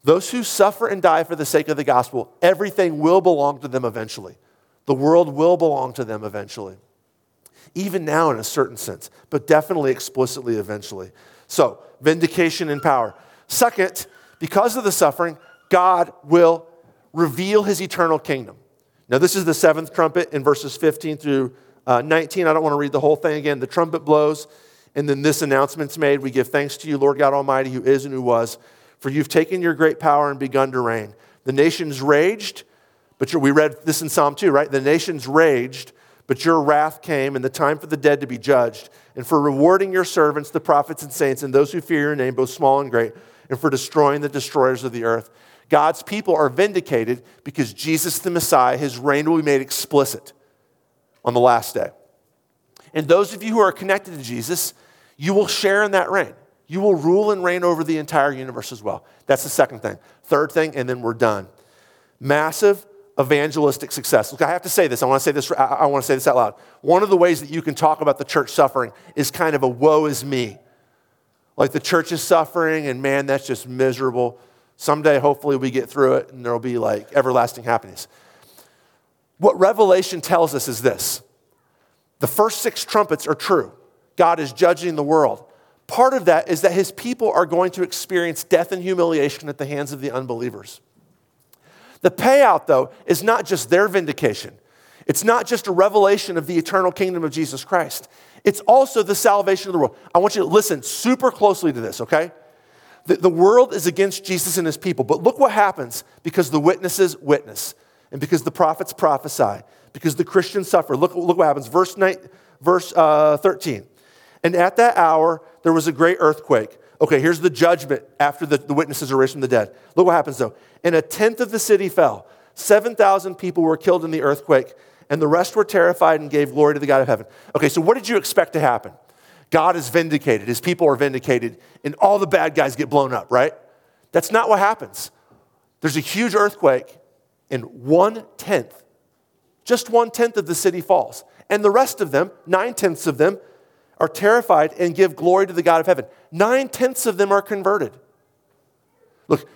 Those who suffer and die for the sake of the gospel, everything will belong to them eventually. The world will belong to them eventually. Even now, in a certain sense, but definitely explicitly eventually. So, vindication and power. Second, because of the suffering, God will reveal his eternal kingdom. Now, this is the seventh trumpet in verses 15 through uh, 19. I don't want to read the whole thing again. The trumpet blows and then this announcement's made We give thanks to you, Lord God Almighty, who is and who was, for you've taken your great power and begun to reign. The nations raged, but we read this in Psalm 2, right? The nations raged, but your wrath came, and the time for the dead to be judged, and for rewarding your servants, the prophets and saints, and those who fear your name, both small and great, and for destroying the destroyers of the earth. God's people are vindicated because Jesus the Messiah, his reign will be made explicit on the last day. And those of you who are connected to Jesus, you will share in that reign. You will rule and reign over the entire universe as well. That's the second thing. Third thing, and then we're done. Massive evangelistic success. Look, I have to say this. I want to say this. I want to say this out loud. One of the ways that you can talk about the church suffering is kind of a woe is me. Like the church is suffering, and man, that's just miserable. Someday, hopefully, we get through it, and there'll be like everlasting happiness. What Revelation tells us is this the first six trumpets are true. God is judging the world. Part of that is that his people are going to experience death and humiliation at the hands of the unbelievers. The payout, though, is not just their vindication. It's not just a revelation of the eternal kingdom of Jesus Christ. It's also the salvation of the world. I want you to listen super closely to this, okay? The, the world is against Jesus and his people, but look what happens because the witnesses witness and because the prophets prophesy, because the Christians suffer. Look, look what happens. Verse, nine, verse uh, 13. And at that hour, there was a great earthquake. Okay, here's the judgment after the, the witnesses are raised from the dead. Look what happens though. And a tenth of the city fell. 7,000 people were killed in the earthquake, and the rest were terrified and gave glory to the God of heaven. Okay, so what did you expect to happen? God is vindicated, his people are vindicated, and all the bad guys get blown up, right? That's not what happens. There's a huge earthquake, and one tenth, just one tenth of the city falls. And the rest of them, nine tenths of them, are terrified and give glory to the God of heaven. Nine tenths of them are converted. Look,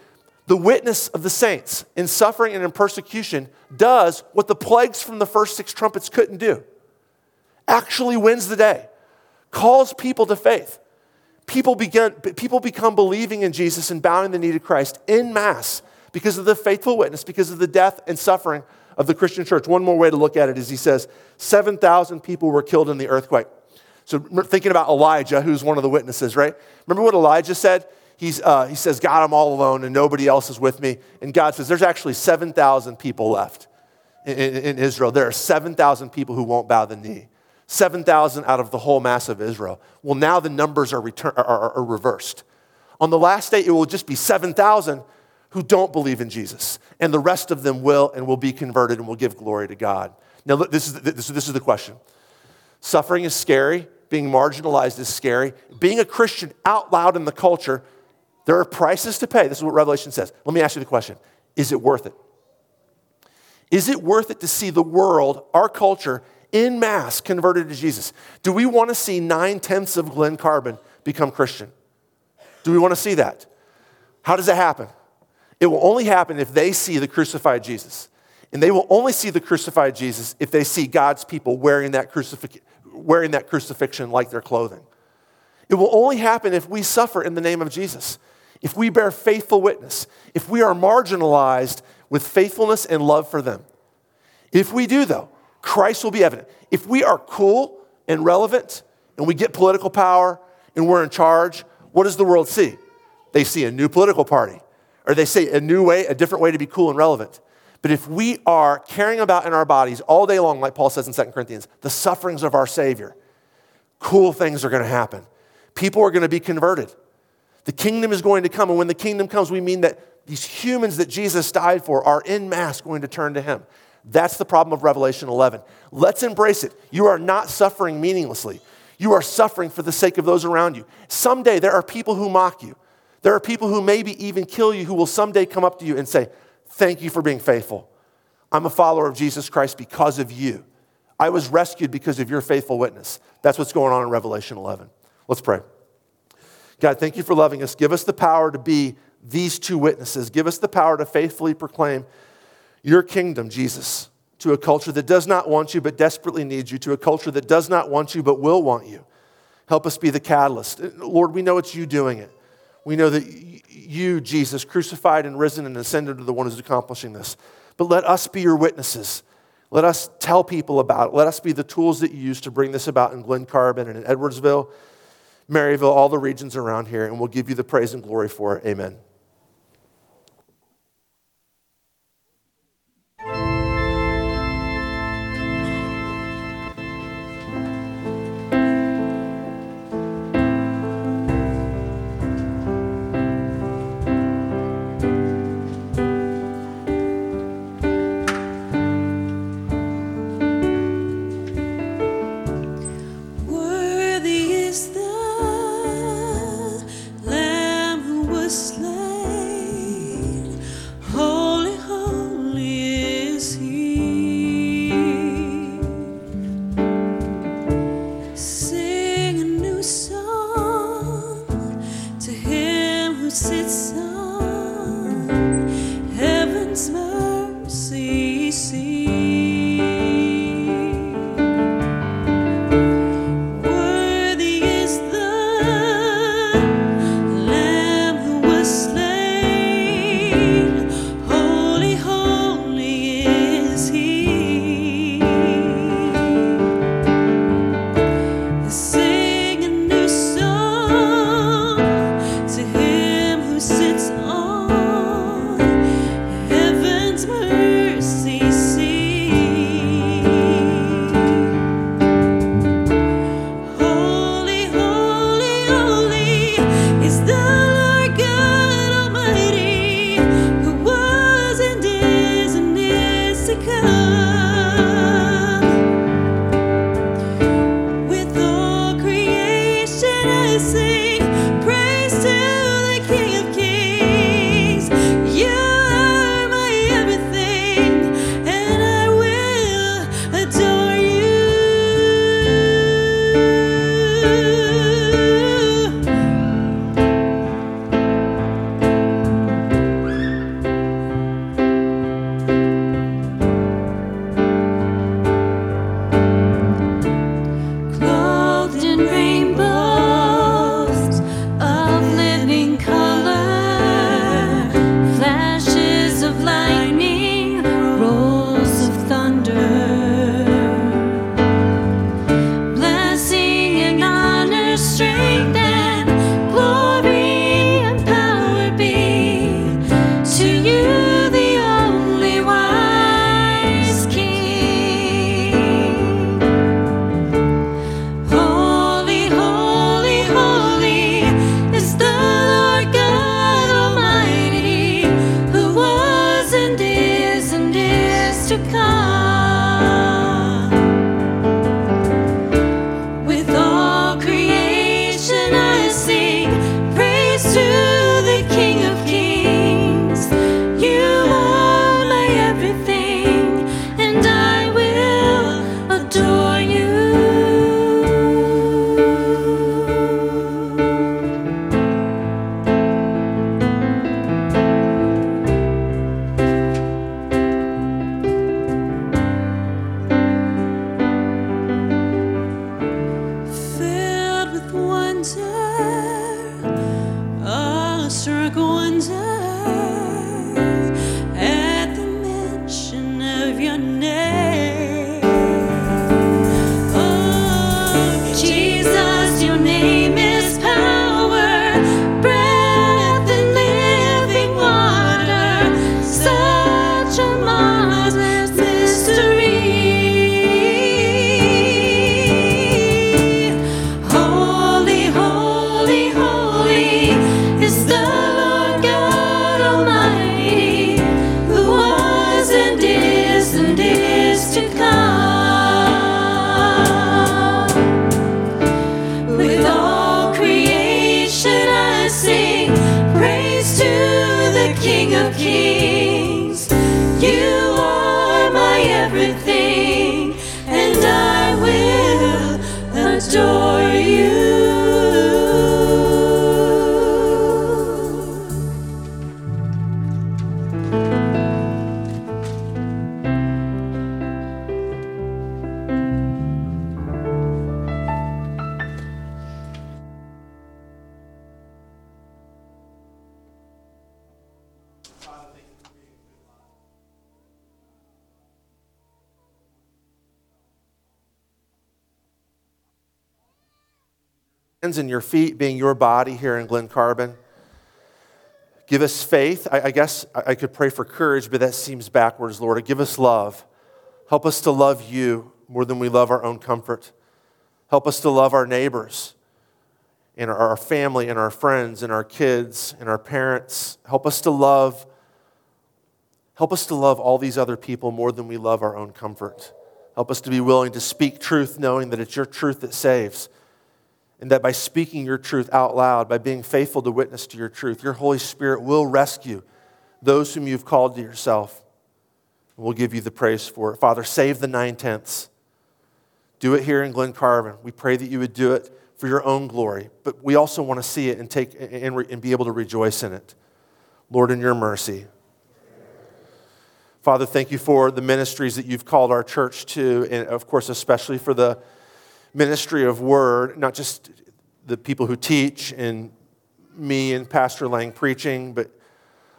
the witness of the saints in suffering and in persecution does what the plagues from the first six trumpets couldn't do actually wins the day, calls people to faith. People, begin, people become believing in Jesus and bowing the knee to Christ in mass because of the faithful witness, because of the death and suffering of the Christian church. One more way to look at it is he says 7,000 people were killed in the earthquake. So thinking about Elijah, who's one of the witnesses, right? Remember what Elijah said? He's, uh, he says, God, I'm all alone and nobody else is with me. And God says, there's actually 7,000 people left in, in, in Israel. There are 7,000 people who won't bow the knee. 7,000 out of the whole mass of Israel. Well, now the numbers are, return, are, are, are reversed. On the last day, it will just be 7,000 who don't believe in Jesus. And the rest of them will and will be converted and will give glory to God. Now, this is, this, this is the question. Suffering is scary being marginalized is scary. Being a Christian out loud in the culture, there are prices to pay. This is what Revelation says. Let me ask you the question Is it worth it? Is it worth it to see the world, our culture, in mass converted to Jesus? Do we want to see nine tenths of Glen Carbon become Christian? Do we want to see that? How does that happen? It will only happen if they see the crucified Jesus. And they will only see the crucified Jesus if they see God's people wearing that, crucifix, wearing that crucifixion like their clothing. It will only happen if we suffer in the name of Jesus, if we bear faithful witness, if we are marginalized with faithfulness and love for them. If we do, though, Christ will be evident. If we are cool and relevant and we get political power and we're in charge, what does the world see? They see a new political party, or they see a new way, a different way to be cool and relevant. But if we are caring about in our bodies all day long, like Paul says in 2 Corinthians, the sufferings of our Savior, cool things are going to happen. People are going to be converted. The kingdom is going to come. And when the kingdom comes, we mean that these humans that Jesus died for are in mass going to turn to him. That's the problem of Revelation 11. Let's embrace it. You are not suffering meaninglessly. You are suffering for the sake of those around you. Someday there are people who mock you. There are people who maybe even kill you who will someday come up to you and say, Thank you for being faithful. I'm a follower of Jesus Christ because of you. I was rescued because of your faithful witness. That's what's going on in Revelation 11. Let's pray. God, thank you for loving us. Give us the power to be these two witnesses. Give us the power to faithfully proclaim your kingdom, Jesus, to a culture that does not want you but desperately needs you, to a culture that does not want you but will want you. Help us be the catalyst. Lord, we know it's you doing it. We know that you, Jesus, crucified and risen and ascended, are the one who's accomplishing this. But let us be your witnesses. Let us tell people about it. Let us be the tools that you use to bring this about in Glen Carbon and in Edwardsville, Maryville, all the regions around here, and we'll give you the praise and glory for it. Amen. Kings. Hands and your feet being your body here in Glen Carbon. Give us faith. I, I guess I, I could pray for courage, but that seems backwards, Lord. Give us love. Help us to love you more than we love our own comfort. Help us to love our neighbors and our, our family and our friends and our kids and our parents. Help us to love. Help us to love all these other people more than we love our own comfort. Help us to be willing to speak truth, knowing that it's your truth that saves. And that by speaking your truth out loud, by being faithful to witness to your truth, your Holy Spirit will rescue those whom you've called to yourself. And we'll give you the praise for it. Father, save the nine tenths. Do it here in Glen Carbon. We pray that you would do it for your own glory, but we also want to see it and, take, and, and be able to rejoice in it. Lord, in your mercy. Father, thank you for the ministries that you've called our church to, and of course, especially for the ministry of word, not just the people who teach and me and Pastor Lang preaching, but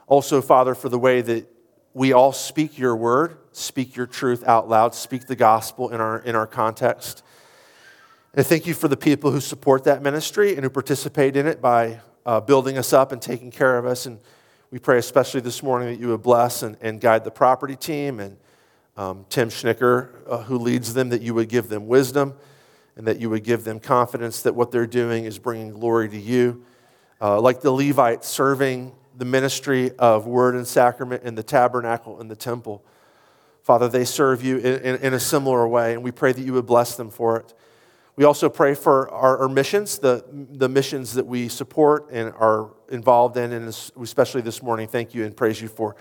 also, Father, for the way that we all speak your word, speak your truth out loud, speak the gospel in our, in our context. And thank you for the people who support that ministry and who participate in it by uh, building us up and taking care of us. And we pray especially this morning that you would bless and, and guide the property team and um, Tim Schnicker, uh, who leads them, that you would give them wisdom and that you would give them confidence that what they're doing is bringing glory to you. Uh, like the Levites serving the ministry of word and sacrament in the tabernacle and the temple. Father, they serve you in, in, in, a similar way, and we pray that you would bless them for it. We also pray for our, our missions, the, the missions that we support and are involved in, and especially this morning, thank you and praise you for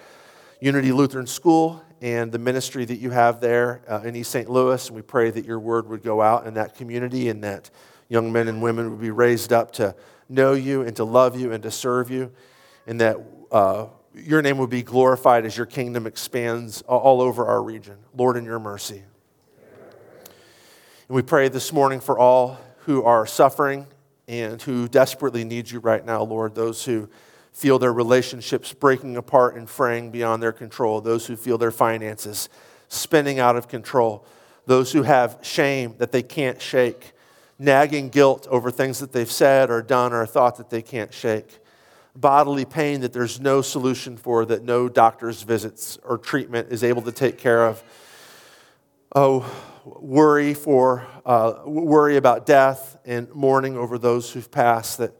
Unity Lutheran School and the ministry that you have there uh, in East St. Louis. And we pray that your word would go out in that community and that young men and women would be raised up to know you and to love you and to serve you, and that uh, your name would be glorified as your kingdom expands all over our region. Lord, in your mercy. And we pray this morning for all who are suffering and who desperately need you right now, Lord, those who feel their relationships breaking apart and fraying beyond their control, those who feel their finances spinning out of control, those who have shame that they can't shake, nagging guilt over things that they've said or done or thought that they can't shake, bodily pain that there's no solution for, that no doctor's visits or treatment is able to take care of. Oh, worry for uh, worry about death and mourning over those who've passed that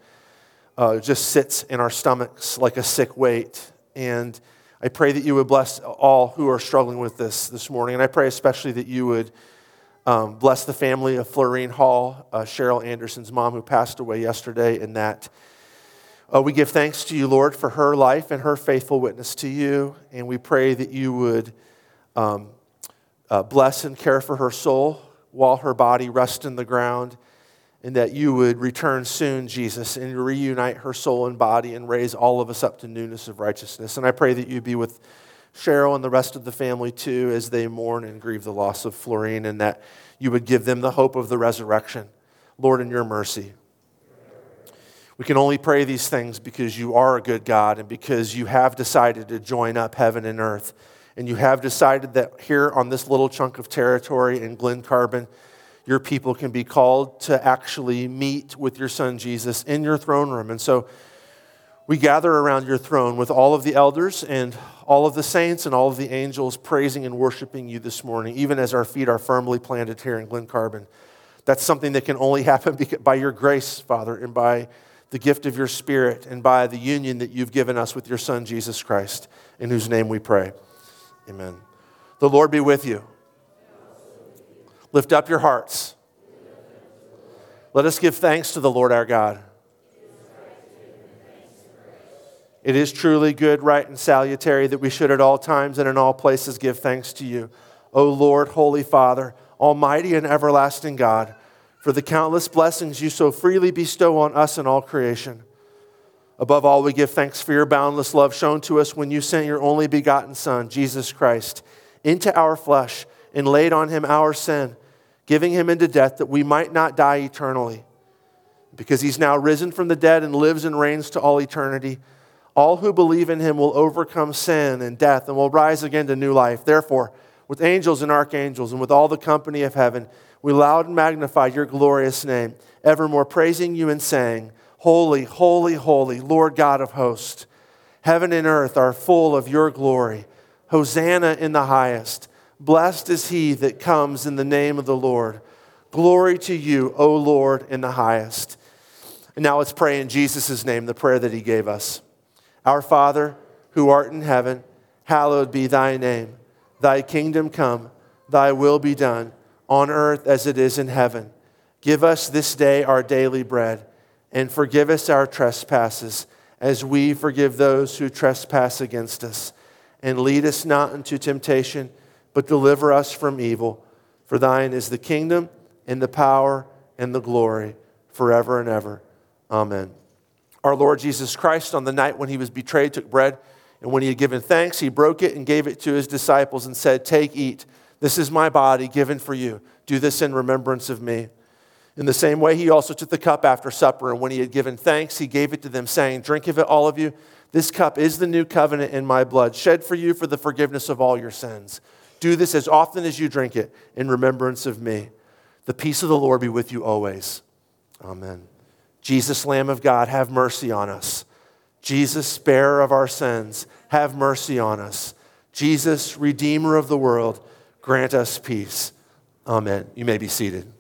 uh, just sits in our stomachs like a sick weight. And I pray that you would bless all who are struggling with this this morning. And I pray especially that you would um, bless the family of Florine Hall, uh, Cheryl Anderson's mom, who passed away yesterday, and that uh, we give thanks to you, Lord, for her life and her faithful witness to you. And we pray that you would um, uh, bless and care for her soul while her body rests in the ground and that you would return soon, Jesus, and reunite her soul and body and raise all of us up to newness of righteousness. And I pray that you be with Cheryl and the rest of the family too as they mourn and grieve the loss of Florine, and that you would give them the hope of the resurrection. Lord, in your mercy. We can only pray these things because you are a good God and because you have decided to join up heaven and earth. And you have decided that here on this little chunk of territory in Glen Carbon, your people can be called to actually meet with your son Jesus in your throne room. And so we gather around your throne with all of the elders and all of the saints and all of the angels praising and worshiping you this morning, even as our feet are firmly planted here in Glen Carbon. That's something that can only happen by your grace, Father, and by the gift of your Spirit and by the union that you've given us with your Son, Jesus Christ, in whose name we pray. Amen. The Lord be with you. Lift up your hearts. Let us give thanks to the Lord our God. It is truly good, right, and salutary that we should at all times and in all places give thanks to you, O Lord, Holy Father, Almighty and everlasting God, for the countless blessings you so freely bestow on us and all creation. Above all, we give thanks for your boundless love shown to us when you sent your only begotten Son, Jesus Christ, into our flesh and laid on him our sin, giving him into death that we might not die eternally. Because he's now risen from the dead and lives and reigns to all eternity all who believe in him will overcome sin and death and will rise again to new life. Therefore, with angels and archangels and with all the company of heaven, we loud and magnify your glorious name, evermore praising you and saying, Holy, holy, holy, Lord God of hosts. Heaven and earth are full of your glory. Hosanna in the highest. Blessed is he that comes in the name of the Lord. Glory to you, O Lord, in the highest. And now let's pray in Jesus' name the prayer that he gave us. Our Father, who art in heaven, hallowed be thy name. Thy kingdom come, thy will be done, on earth as it is in heaven. Give us this day our daily bread, and forgive us our trespasses, as we forgive those who trespass against us. And lead us not into temptation, but deliver us from evil. For thine is the kingdom, and the power, and the glory, forever and ever. Amen. Our Lord Jesus Christ, on the night when he was betrayed, took bread, and when he had given thanks, he broke it and gave it to his disciples and said, Take, eat. This is my body given for you. Do this in remembrance of me. In the same way, he also took the cup after supper, and when he had given thanks, he gave it to them, saying, Drink of it, all of you. This cup is the new covenant in my blood, shed for you for the forgiveness of all your sins. Do this as often as you drink it in remembrance of me. The peace of the Lord be with you always. Amen. Jesus, Lamb of God, have mercy on us. Jesus, bearer of our sins, have mercy on us. Jesus, Redeemer of the world, grant us peace. Amen. You may be seated.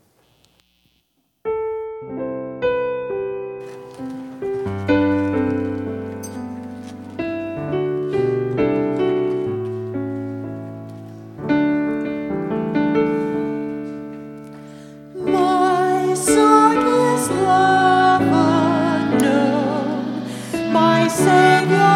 Savior.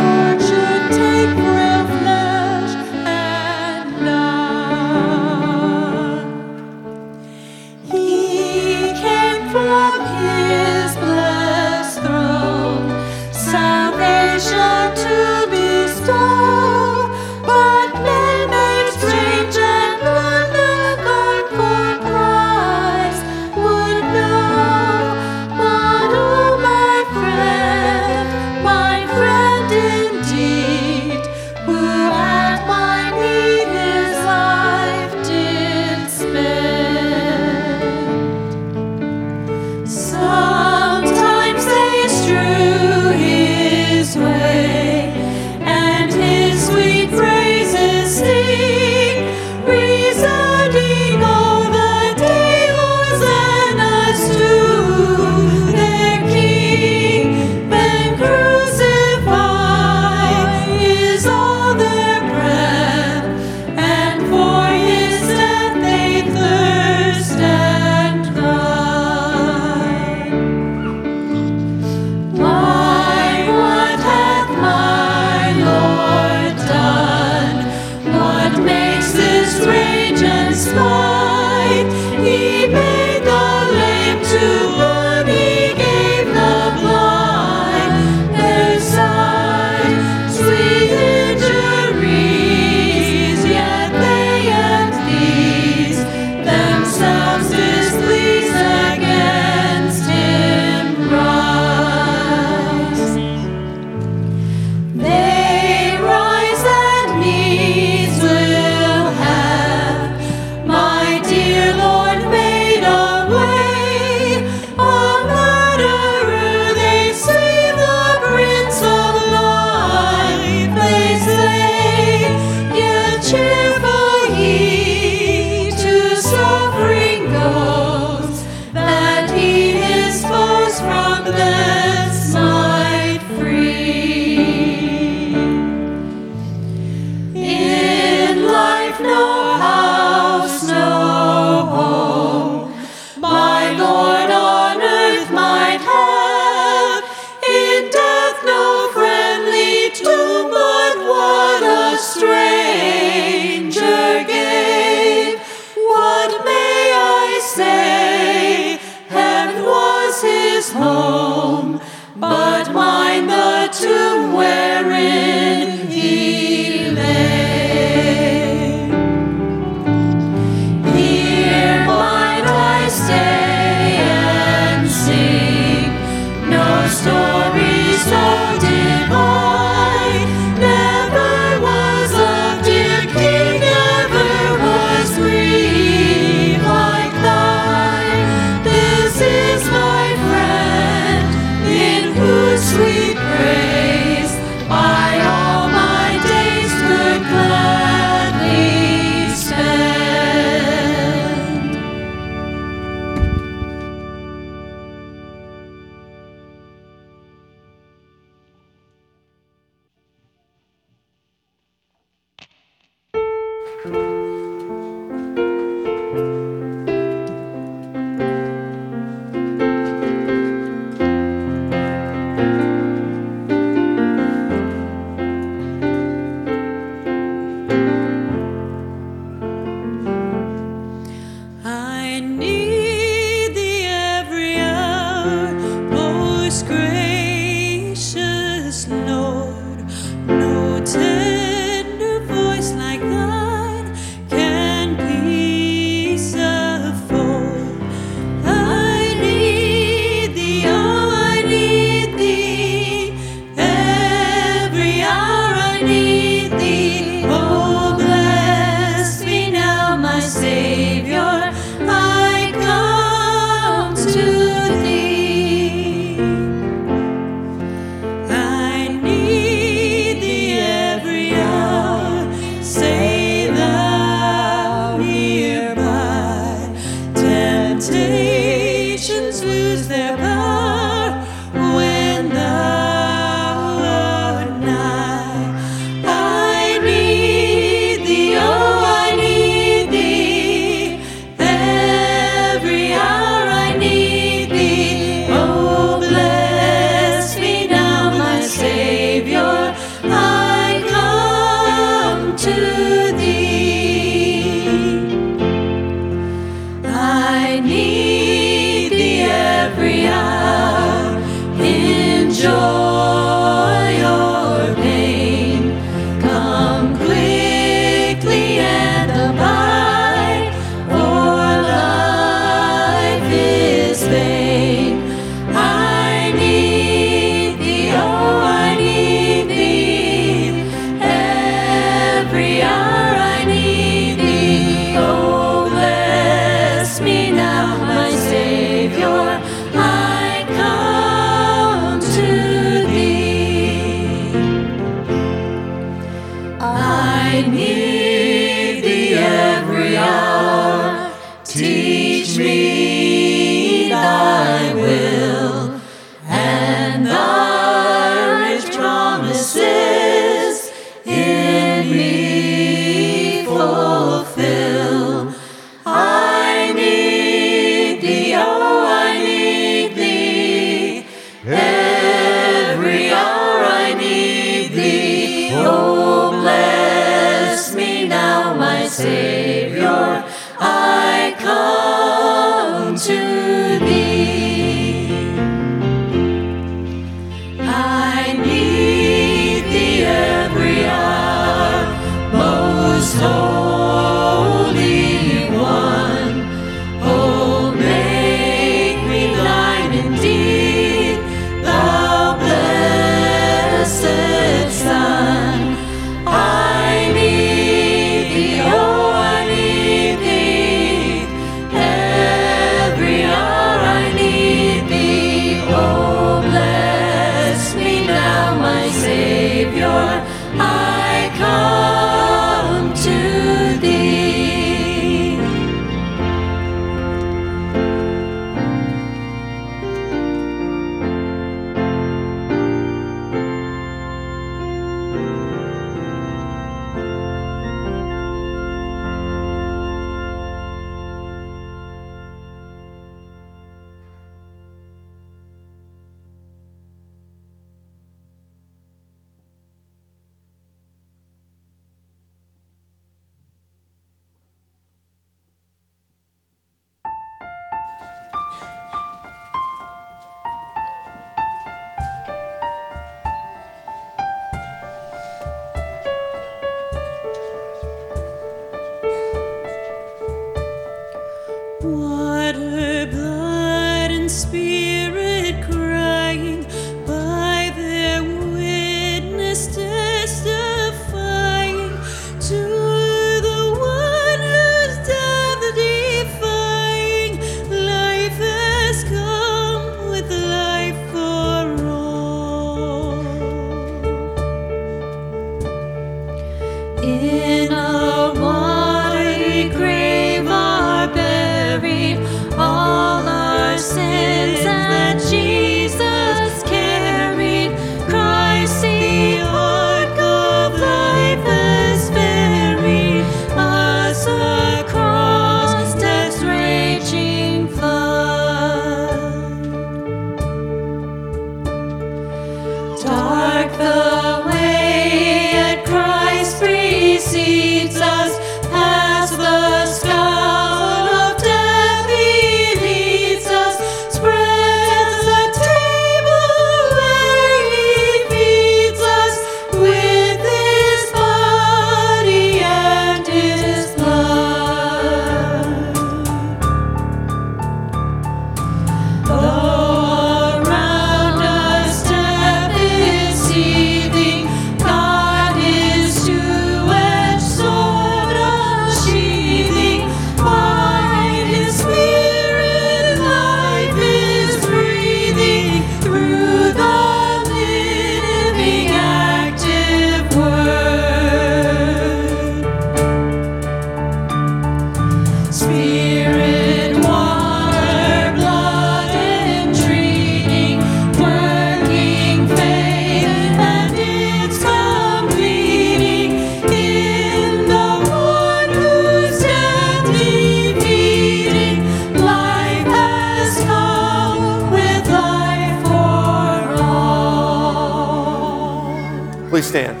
Stand.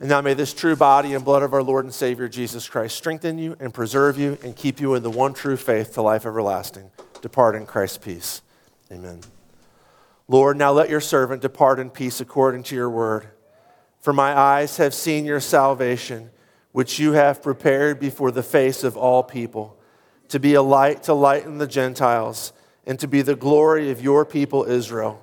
And now may this true body and blood of our Lord and Savior Jesus Christ strengthen you and preserve you and keep you in the one true faith to life everlasting. Depart in Christ's peace. Amen. Lord, now let your servant depart in peace according to your word. For my eyes have seen your salvation, which you have prepared before the face of all people, to be a light to lighten the Gentiles and to be the glory of your people Israel.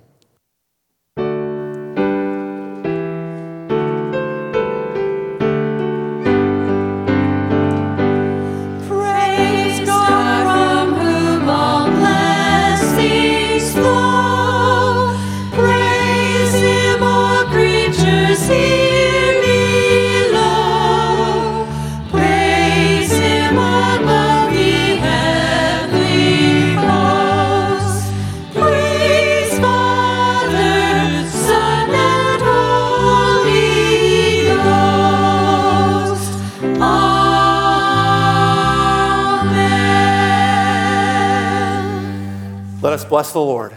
Bless the Lord.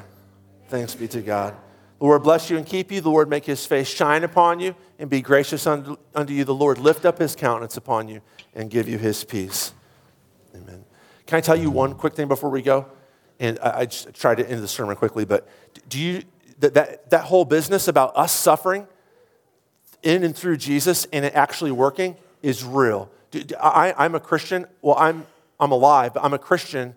Thanks be to God. The Lord bless you and keep you. The Lord make his face shine upon you and be gracious unto, you. The Lord lift up his countenance upon you and give you his peace. Amen. Can I tell you one quick thing before we go? And I, I tried to end the sermon quickly, but do you, that, that, that whole business about us suffering in and through Jesus and it actually working is real. I, I'm a Christian. Well, I'm, I'm alive, but I'm a Christian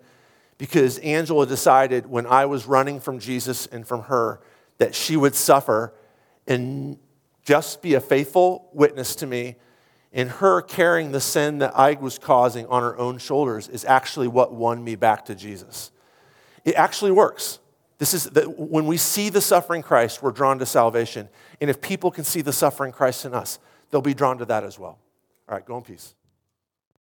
because Angela decided when I was running from Jesus and from her that she would suffer and just be a faithful witness to me. And her carrying the sin that I was causing on her own shoulders is actually what won me back to Jesus. It actually works. This is that when we see the suffering Christ, we're drawn to salvation. And if people can see the suffering Christ in us, they'll be drawn to that as well. All right, go in peace.